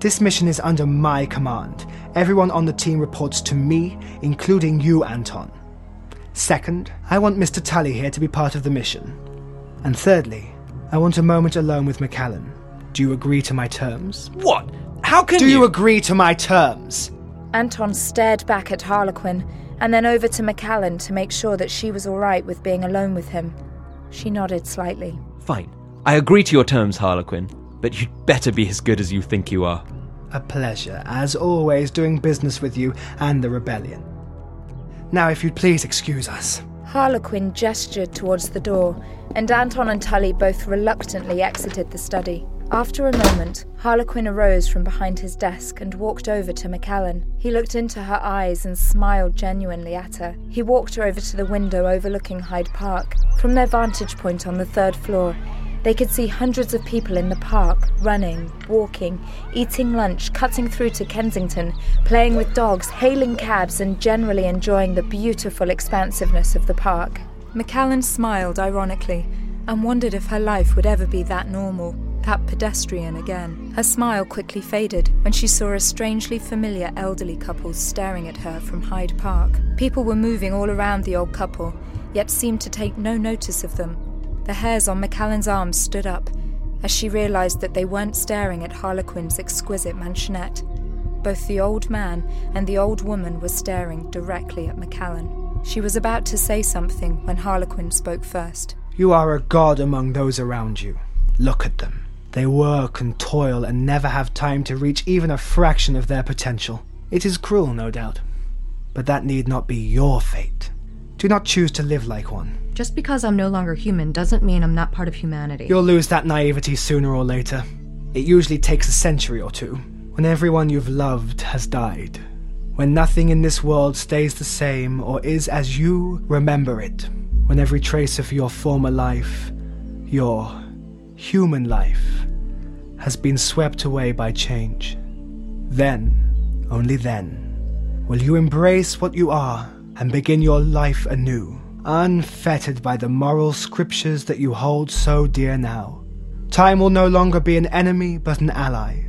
this mission is under my command. Everyone on the team reports to me, including you, Anton. Second, I want Mr. Tully here to be part of the mission. And thirdly, I want a moment alone with McCallan. Do you agree to my terms? What? How can you? Do you agree to my terms? Anton stared back at Harlequin and then over to McCallan to make sure that she was all right with being alone with him. She nodded slightly. Fine. I agree to your terms, Harlequin, but you'd better be as good as you think you are. A pleasure, as always, doing business with you and the rebellion. Now, if you'd please excuse us. Harlequin gestured towards the door, and Anton and Tully both reluctantly exited the study. After a moment, Harlequin arose from behind his desk and walked over to McCallan. He looked into her eyes and smiled genuinely at her. He walked her over to the window overlooking Hyde Park. From their vantage point on the third floor, they could see hundreds of people in the park, running, walking, eating lunch, cutting through to Kensington, playing with dogs, hailing cabs, and generally enjoying the beautiful expansiveness of the park. McCallan smiled ironically and wondered if her life would ever be that normal, that pedestrian again. Her smile quickly faded when she saw a strangely familiar elderly couple staring at her from Hyde Park. People were moving all around the old couple, yet seemed to take no notice of them. The hairs on McCallan's arms stood up as she realized that they weren't staring at Harlequin's exquisite mansionette. Both the old man and the old woman were staring directly at McCallan. She was about to say something when Harlequin spoke first. You are a god among those around you. Look at them. They work and toil and never have time to reach even a fraction of their potential. It is cruel, no doubt. But that need not be your fate. Do not choose to live like one. Just because I'm no longer human doesn't mean I'm not part of humanity. You'll lose that naivety sooner or later. It usually takes a century or two, when everyone you've loved has died. When nothing in this world stays the same or is as you remember it. When every trace of your former life, your human life, has been swept away by change. Then, only then, will you embrace what you are and begin your life anew, unfettered by the moral scriptures that you hold so dear now. Time will no longer be an enemy, but an ally.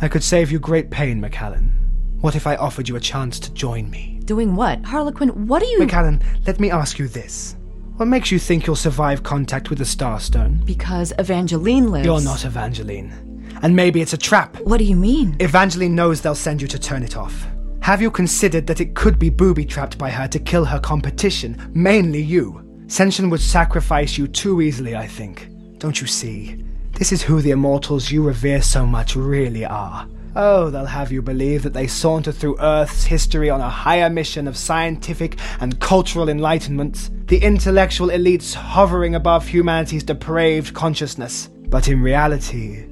I could save you great pain, McCallan. What if I offered you a chance to join me? Doing what? Harlequin, what are you. McCallan, let me ask you this. What makes you think you'll survive contact with the Starstone? Because Evangeline lives. You're not Evangeline. And maybe it's a trap. What do you mean? Evangeline knows they'll send you to turn it off. Have you considered that it could be booby trapped by her to kill her competition, mainly you? Senshun would sacrifice you too easily, I think. Don't you see? This is who the immortals you revere so much really are. Oh, they'll have you believe that they saunter through Earth's history on a higher mission of scientific and cultural enlightenment, the intellectual elites hovering above humanity's depraved consciousness. But in reality,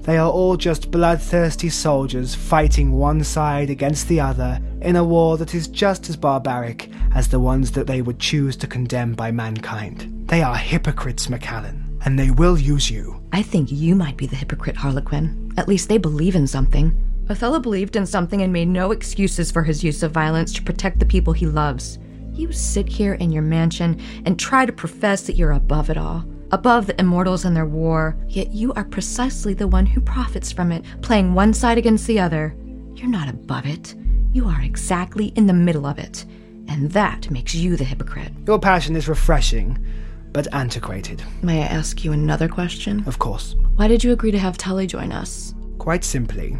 they are all just bloodthirsty soldiers fighting one side against the other in a war that is just as barbaric as the ones that they would choose to condemn by mankind. They are hypocrites, Macallan, and they will use you. I think you might be the hypocrite, Harlequin. At least they believe in something. Othello believed in something and made no excuses for his use of violence to protect the people he loves. You sit here in your mansion and try to profess that you're above it all, above the immortals and their war, yet you are precisely the one who profits from it, playing one side against the other. You're not above it. You are exactly in the middle of it. And that makes you the hypocrite. Your passion is refreshing, but antiquated. May I ask you another question? Of course. Why did you agree to have Tully join us? Quite simply,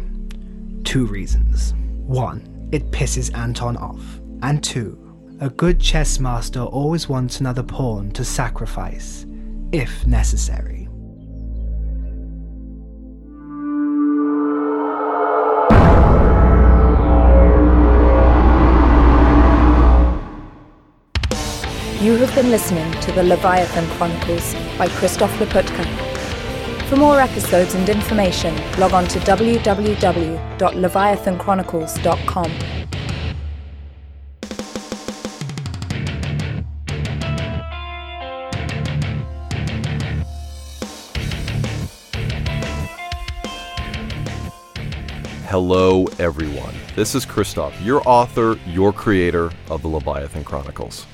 two reasons. One, it pisses Anton off. And two, a good chess master always wants another pawn to sacrifice, if necessary. You have been listening to the Leviathan Chronicles by Christoph Laputka. For more episodes and information, log on to www.leviathanchronicles.com. Hello, everyone. This is Christoph, your author, your creator of the Leviathan Chronicles.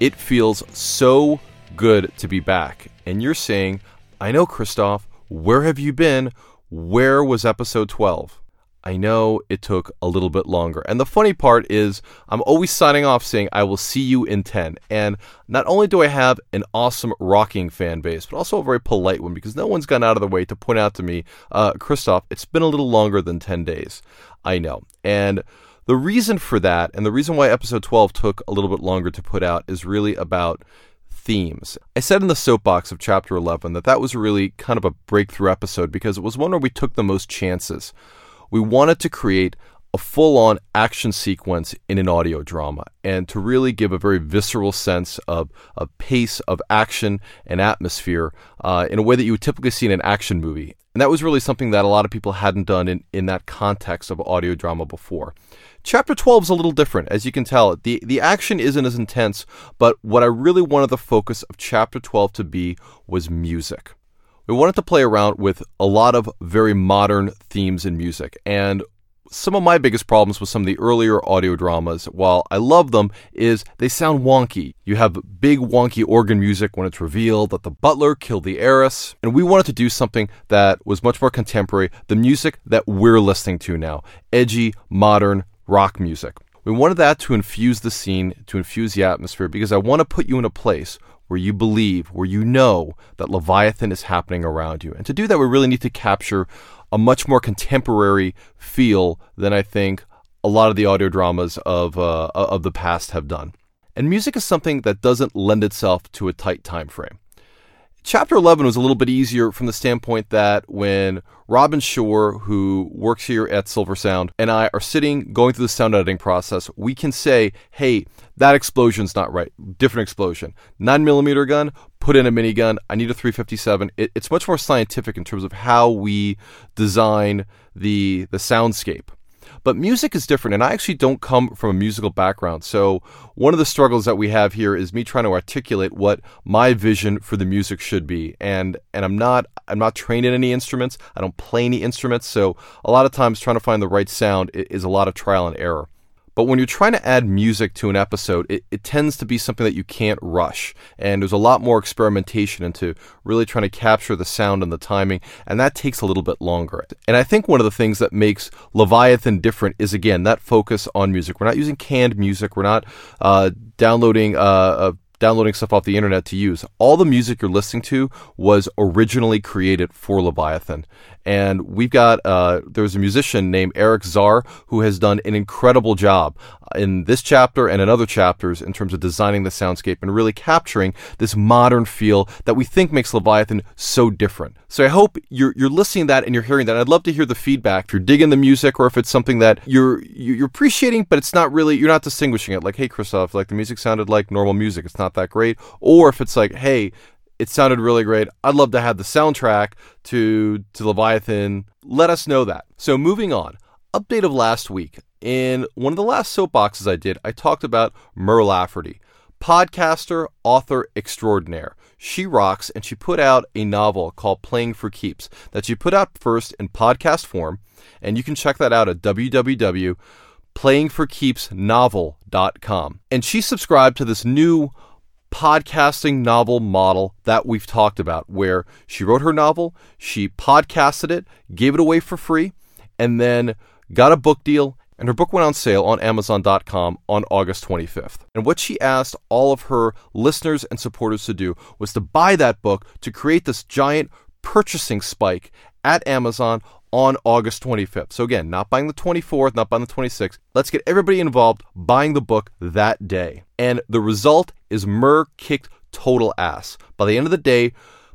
It feels so good to be back. And you're saying, I know, Christoph, where have you been? Where was episode 12? I know it took a little bit longer. And the funny part is, I'm always signing off saying, I will see you in 10. And not only do I have an awesome rocking fan base, but also a very polite one because no one's gone out of their way to point out to me, uh, Christoph, it's been a little longer than 10 days. I know. And the reason for that, and the reason why episode 12 took a little bit longer to put out, is really about themes. I said in the soapbox of chapter 11 that that was really kind of a breakthrough episode because it was one where we took the most chances we wanted to create a full on action sequence in an audio drama and to really give a very visceral sense of, of pace of action and atmosphere uh, in a way that you would typically see in an action movie. And that was really something that a lot of people hadn't done in, in that context of audio drama before. Chapter 12 is a little different, as you can tell. The, the action isn't as intense, but what I really wanted the focus of chapter 12 to be was music we wanted to play around with a lot of very modern themes in music. And some of my biggest problems with some of the earlier audio dramas, while I love them, is they sound wonky. You have big wonky organ music when it's revealed that the butler killed the heiress, and we wanted to do something that was much more contemporary, the music that we're listening to now, edgy, modern rock music. We wanted that to infuse the scene, to infuse the atmosphere, because I want to put you in a place where you believe, where you know that Leviathan is happening around you. And to do that, we really need to capture a much more contemporary feel than I think a lot of the audio dramas of, uh, of the past have done. And music is something that doesn't lend itself to a tight time frame. Chapter 11 was a little bit easier from the standpoint that when Robin Shore, who works here at Silver Sound, and I are sitting going through the sound editing process, we can say, hey, that explosion's not right. Different explosion. 9 millimeter gun, put in a minigun. I need a 357. It, it's much more scientific in terms of how we design the the soundscape. But music is different, and I actually don't come from a musical background. So, one of the struggles that we have here is me trying to articulate what my vision for the music should be. And and I'm not I'm not trained in any instruments. I don't play any instruments. So, a lot of times trying to find the right sound is a lot of trial and error. But when you're trying to add music to an episode, it, it tends to be something that you can't rush. And there's a lot more experimentation into really trying to capture the sound and the timing, and that takes a little bit longer. And I think one of the things that makes Leviathan different is, again, that focus on music. We're not using canned music, we're not uh, downloading uh, downloading stuff off the internet to use. All the music you're listening to was originally created for Leviathan. And we've got, uh, there's a musician named Eric Czar who has done an incredible job in this chapter and in other chapters in terms of designing the soundscape and really capturing this modern feel that we think makes Leviathan so different. So I hope you're you're listening to that and you're hearing that. I'd love to hear the feedback. If you're digging the music or if it's something that you're you're appreciating, but it's not really you're not distinguishing it. Like, hey, Christoph, like the music sounded like normal music. It's not that great. Or if it's like, hey, it sounded really great. I'd love to have the soundtrack to to Leviathan. Let us know that. So moving on. Update of last week. In one of the last soapboxes I did, I talked about Mur Lafferty. podcaster, author extraordinaire. She rocks, and she put out a novel called Playing for Keeps that she put out first in podcast form, and you can check that out at www.playingforkeepsnovel.com. And she subscribed to this new podcasting novel model that we've talked about, where she wrote her novel, she podcasted it, gave it away for free, and then got a book deal. And her book went on sale on Amazon.com on August 25th. And what she asked all of her listeners and supporters to do was to buy that book to create this giant purchasing spike at Amazon on August 25th. So, again, not buying the 24th, not buying the 26th. Let's get everybody involved buying the book that day. And the result is Mur kicked total ass. By the end of the day,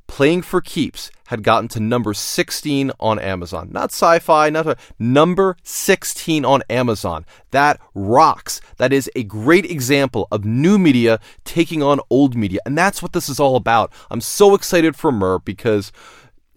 Playing for Keeps had gotten to number 16 on Amazon. Not sci fi, not a, number 16 on Amazon. That rocks. That is a great example of new media taking on old media. And that's what this is all about. I'm so excited for Mur because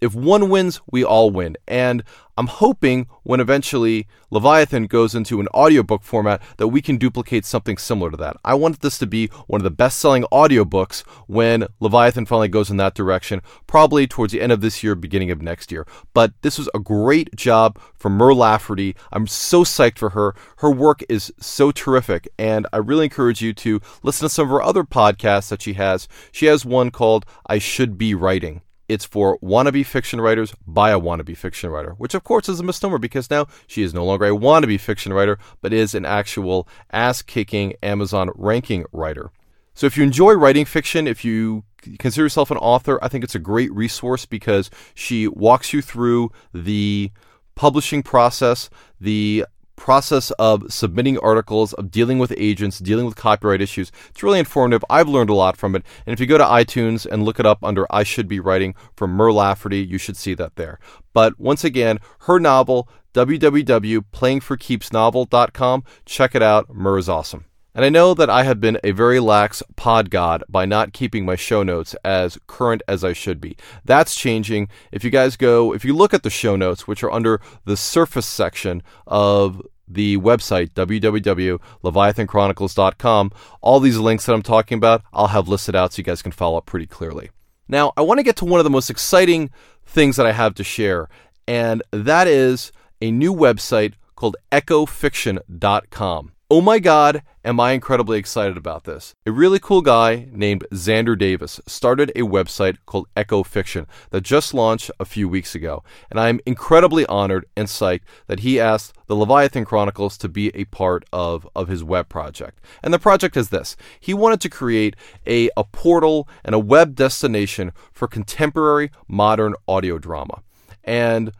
if one wins, we all win. And I'm hoping when eventually Leviathan goes into an audiobook format that we can duplicate something similar to that. I want this to be one of the best selling audiobooks when Leviathan finally goes in that direction, probably towards the end of this year, beginning of next year. But this was a great job from Mur Lafferty. I'm so psyched for her. Her work is so terrific, and I really encourage you to listen to some of her other podcasts that she has. She has one called I Should Be Writing. It's for wannabe fiction writers by a wannabe fiction writer, which of course is a misnomer because now she is no longer a wannabe fiction writer, but is an actual ass kicking Amazon ranking writer. So if you enjoy writing fiction, if you consider yourself an author, I think it's a great resource because she walks you through the publishing process, the process of submitting articles, of dealing with agents, dealing with copyright issues. It's really informative. I've learned a lot from it. And if you go to iTunes and look it up under I Should Be Writing from Mur Lafferty, you should see that there. But once again, her novel, www.playingforkeepsnovel.com. Check it out. Mur is awesome. And I know that I have been a very lax pod god by not keeping my show notes as current as I should be. That's changing. If you guys go, if you look at the show notes, which are under the surface section of the website, www.leviathanchronicles.com, all these links that I'm talking about, I'll have listed out so you guys can follow up pretty clearly. Now, I want to get to one of the most exciting things that I have to share, and that is a new website called echofiction.com. Oh my god, am I incredibly excited about this. A really cool guy named Xander Davis started a website called Echo Fiction that just launched a few weeks ago, and I'm incredibly honored and psyched that he asked the Leviathan Chronicles to be a part of, of his web project. And the project is this he wanted to create a, a portal and a web destination for contemporary modern audio drama. And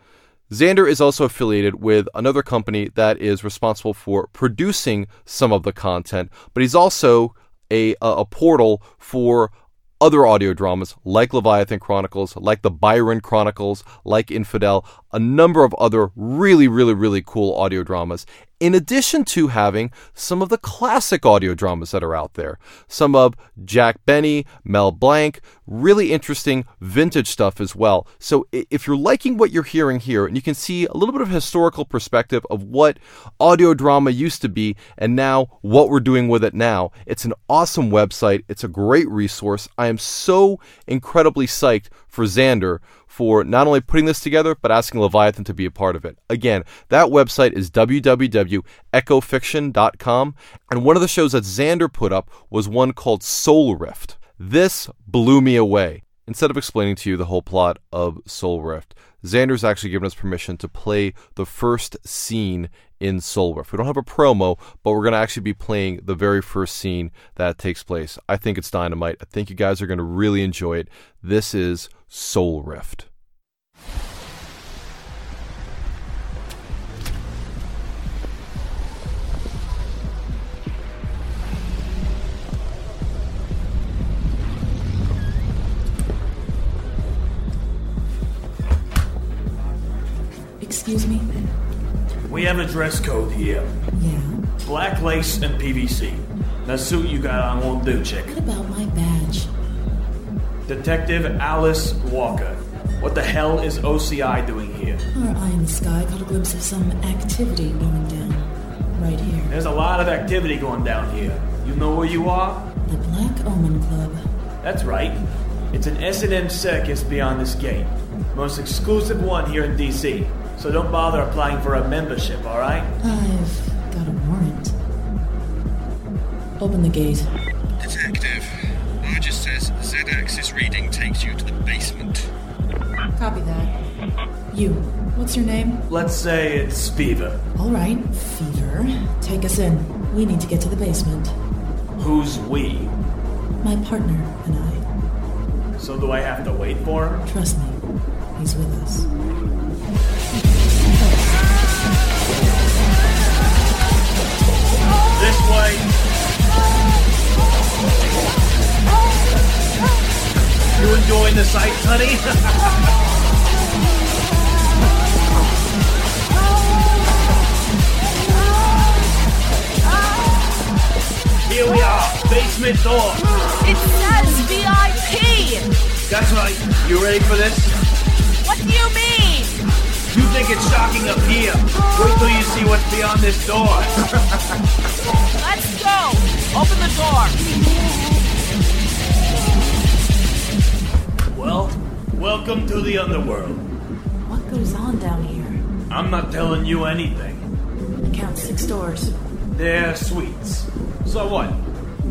Xander is also affiliated with another company that is responsible for producing some of the content, but he's also a, a, portal for other audio dramas like Leviathan Chronicles, like the Byron Chronicles, like Infidel, a number of other really, really, really cool audio dramas in addition to having some of the classic audio dramas that are out there. Some of Jack Benny, Mel Blanc, really interesting vintage stuff as well. So if you're liking what you're hearing here, and you can see a little bit of historical perspective of what audio drama used to be and now what we're doing with it now, it's an awesome website. It's a great resource. I am so incredibly psyched for Xander for not only putting this together, but asking Leviathan to be a part of it. Again, that website is www.echofiction.com. And one of the shows that Xander put up was one called Soul Rift. This blew me away. Instead of explaining to you the whole plot of Soul Rift, Xander's actually given us permission to play the first scene in Soul Rift. We don't have a promo, but we're going to actually be playing the very first scene that takes place. I think it's dynamite. I think you guys are going to really enjoy it. This is Soul Rift. Excuse me? We have a dress code here. Yeah? Black lace and PVC. That suit you got on won't do, chick. What about my badge? Detective Alice Walker. What the hell is OCI doing here? Our eye in the sky caught a glimpse of some activity going down. Right here. There's a lot of activity going down here. You know where you are? The Black Omen Club. That's right. It's an S&M circus beyond this gate. Most exclusive one here in DC. So don't bother applying for a membership, alright? I've got a warrant. Open the gate. Detective, Argus says Z-axis reading takes you to the basement. Copy that. You. What's your name? Let's say it's Fever. All right, Fever. Take us in. We need to get to the basement. Who's we? My partner and I. So do I have to wait for him? Trust me, he's with us. This way. You enjoying the sights, honey? Here we are, basement door. It says VIP! That's right. You ready for this? What do you mean? Think it's shocking up here? Wait till you see what's beyond this door. Let's go! Open the door! well, welcome to the underworld. What goes on down here? I'm not telling you anything. Count six doors. They're suites. So what?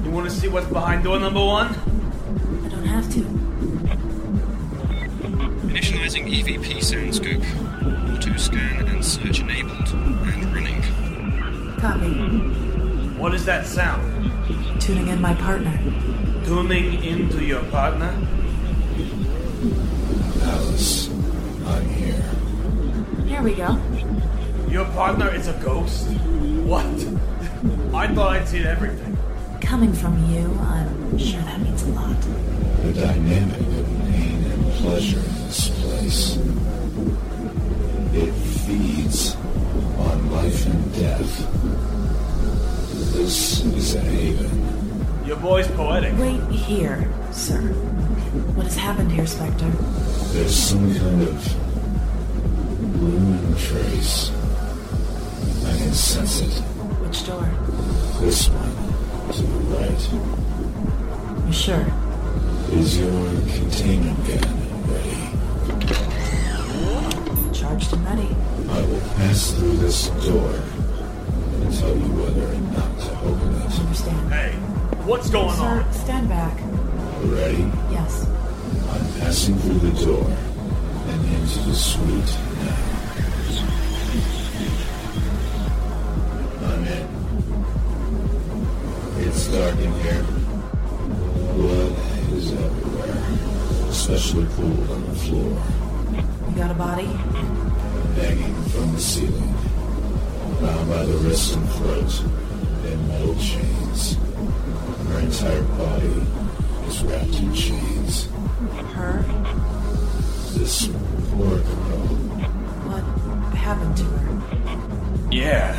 You want to see what's behind door number one? I don't have to. Initializing EVP sound scope. Auto scan and search enabled. And running. Copy. What is that sound? Tuning in my partner. Tuning into your partner? Alice, I'm here. Here we go. Your partner is a ghost? What? I thought I'd seen everything. Coming from you, I'm sure that means a lot. The dynamic of pain and pleasure in this place. It feeds on life and death. This is a haven. Your boy's poetic. Wait here, sir. What has happened here, Spectre? There's some kind of looming trace. I can sense it. Which door? This one, to the right. You sure? Is your containment gun Charged and ready. I will pass through this door and tell you whether or not to open it. Understand. Hey, what's going Sir, on? stand back. Ready? Yes. I'm passing through the door and into the suite now. I'm in. It's dark in here. Blood is everywhere, especially pooled on the floor, You got a body? Hanging from the ceiling, bound by the wrists and throat in metal chains. Her entire body is wrapped in chains. Her? This poor girl. What happened to her? Yeah.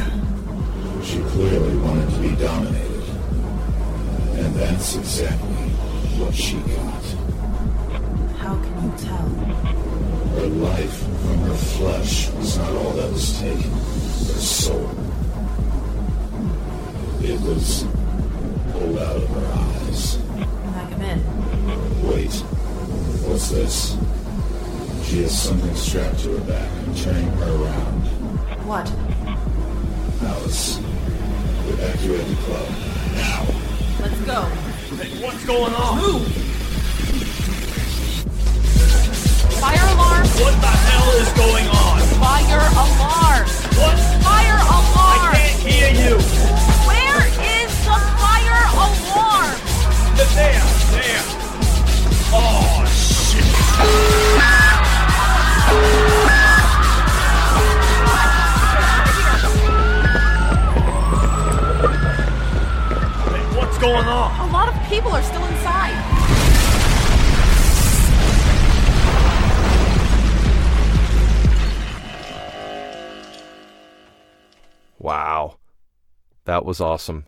She clearly wanted to be dominated. And that's exactly what she got. How can you tell? Her life from her flesh was not all that was taken. Her soul. It was pulled out of her eyes. Can I come in? Wait. What's this? She has something strapped to her back. I'm turning her around. What? Alice, evacuate the club. Now. Let's go. Hey, what's going on? Move! Fire alarm! What the hell is going on? Fire alarm! What? Fire alarm. I can't hear you. Where is the fire alarm? There, there. Oh, shit. What's going on? A lot of people are still inside. That was awesome.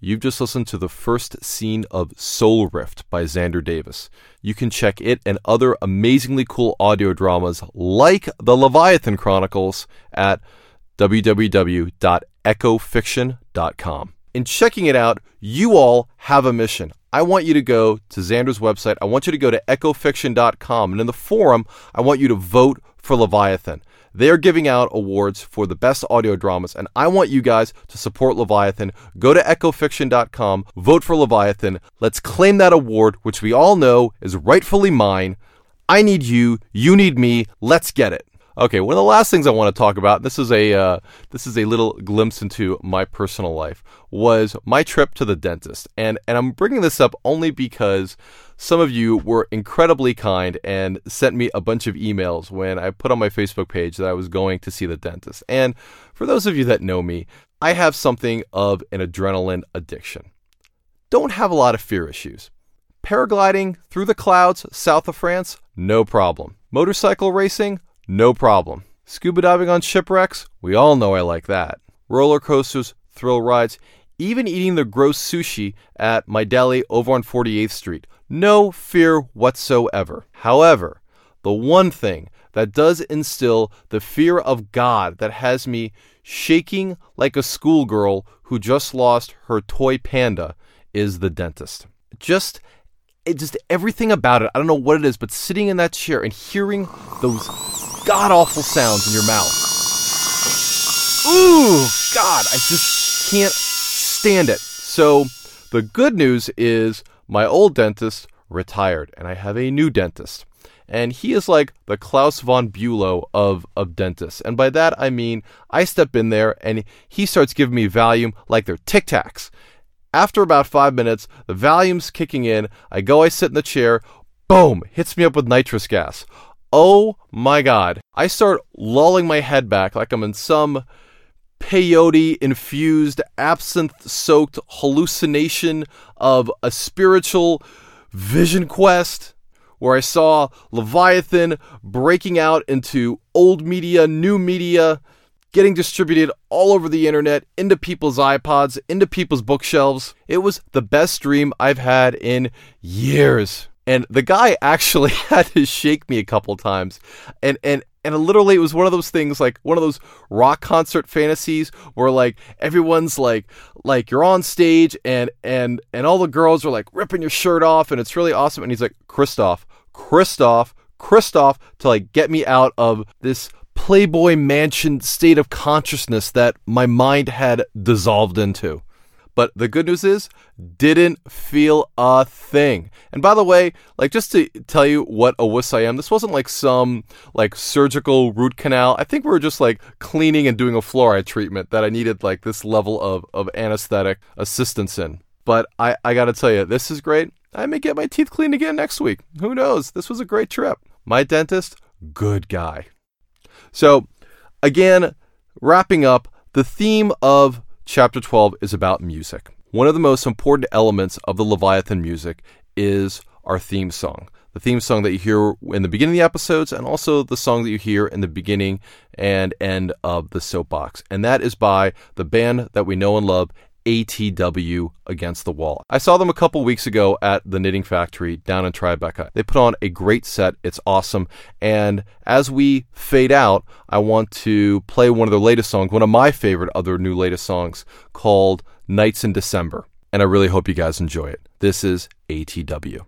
You've just listened to the first scene of Soul Rift by Xander Davis. You can check it and other amazingly cool audio dramas like The Leviathan Chronicles at www.echofiction.com. in checking it out, you all have a mission. I want you to go to Xander's website. I want you to go to echofiction.com. And in the forum, I want you to vote for Leviathan. They're giving out awards for the best audio dramas, and I want you guys to support Leviathan. Go to echofiction.com, vote for Leviathan. Let's claim that award, which we all know is rightfully mine. I need you, you need me. Let's get it. Okay, one of the last things I want to talk about. This is a uh, this is a little glimpse into my personal life. Was my trip to the dentist, and and I'm bringing this up only because some of you were incredibly kind and sent me a bunch of emails when I put on my Facebook page that I was going to see the dentist. And for those of you that know me, I have something of an adrenaline addiction. Don't have a lot of fear issues. Paragliding through the clouds south of France, no problem. Motorcycle racing, no problem. Scuba diving on shipwrecks, we all know I like that. Roller coasters, thrill rides, even eating the gross sushi at my deli over on 48th Street. No fear whatsoever. However, the one thing that does instill the fear of God that has me shaking like a schoolgirl who just lost her toy panda is the dentist. Just it just everything about it. I don't know what it is, but sitting in that chair and hearing those god awful sounds in your mouth. Ooh, God, I just can't stand it. So the good news is my old dentist retired, and I have a new dentist. And he is like the Klaus von Bülow of, of dentists. And by that, I mean, I step in there and he starts giving me Valium like they're Tic Tacs. After about five minutes, the Valium's kicking in. I go, I sit in the chair. Boom! Hits me up with nitrous gas. Oh my god. I start lolling my head back like I'm in some peyote infused, absinthe soaked hallucination of a spiritual vision quest where I saw Leviathan breaking out into old media, new media, getting distributed all over the internet, into people's iPods, into people's bookshelves. It was the best dream I've had in years. And the guy actually had to shake me a couple times. And and and literally it was one of those things like one of those rock concert fantasies where like everyone's like like you're on stage and and and all the girls are like ripping your shirt off and it's really awesome and he's like Christof Christof Christof to like get me out of this playboy mansion state of consciousness that my mind had dissolved into but the good news is, didn't feel a thing. And by the way, like just to tell you what a wuss I am, this wasn't like some like surgical root canal. I think we were just like cleaning and doing a fluoride treatment that I needed like this level of, of anesthetic assistance in. But I, I gotta tell you, this is great. I may get my teeth cleaned again next week. Who knows? This was a great trip. My dentist, good guy. So, again, wrapping up, the theme of Chapter 12 is about music. One of the most important elements of the Leviathan music is our theme song. The theme song that you hear in the beginning of the episodes, and also the song that you hear in the beginning and end of the soapbox. And that is by the band that we know and love, ATW Against the Wall. I saw them a couple weeks ago at the Knitting Factory down in Tribeca. They put on a great set. It's awesome. And as we fade out, I want to play one of their latest songs, one of my favorite other new latest songs called Nights in December. And I really hope you guys enjoy it. This is ATW.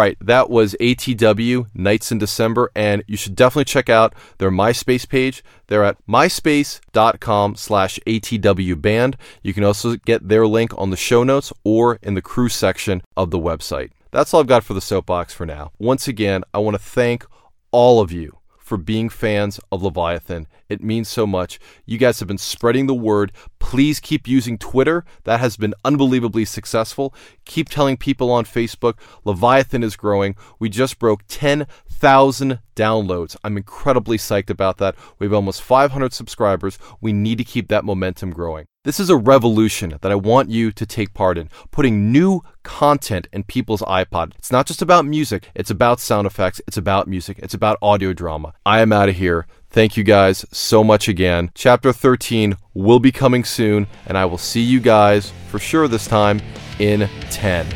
Right, that was ATW Nights in December, and you should definitely check out their MySpace page. They're at myspace.com slash ATW band. You can also get their link on the show notes or in the crew section of the website. That's all I've got for the soapbox for now. Once again, I want to thank all of you for being fans of Leviathan. It means so much. You guys have been spreading the word. Please keep using Twitter. That has been unbelievably successful. Keep telling people on Facebook. Leviathan is growing. We just broke 10,000 downloads. I'm incredibly psyched about that. We have almost 500 subscribers. We need to keep that momentum growing. This is a revolution that I want you to take part in, putting new content in people's iPod. It's not just about music, it's about sound effects, it's about music, it's about audio drama. I am out of here. Thank you guys so much again. Chapter 13 will be coming soon, and I will see you guys for sure this time in 10.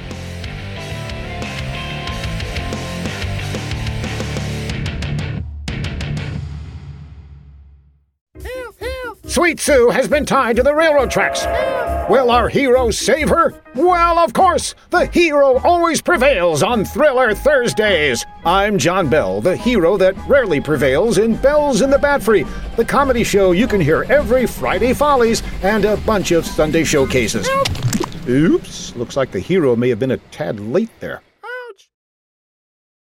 Sweet Sue has been tied to the railroad tracks. Will our hero save her? Well, of course. The hero always prevails on Thriller Thursdays. I'm John Bell, the hero that rarely prevails in Bells in the Bat Free, the comedy show you can hear every Friday Follies and a bunch of Sunday showcases. Oops, looks like the hero may have been a tad late there.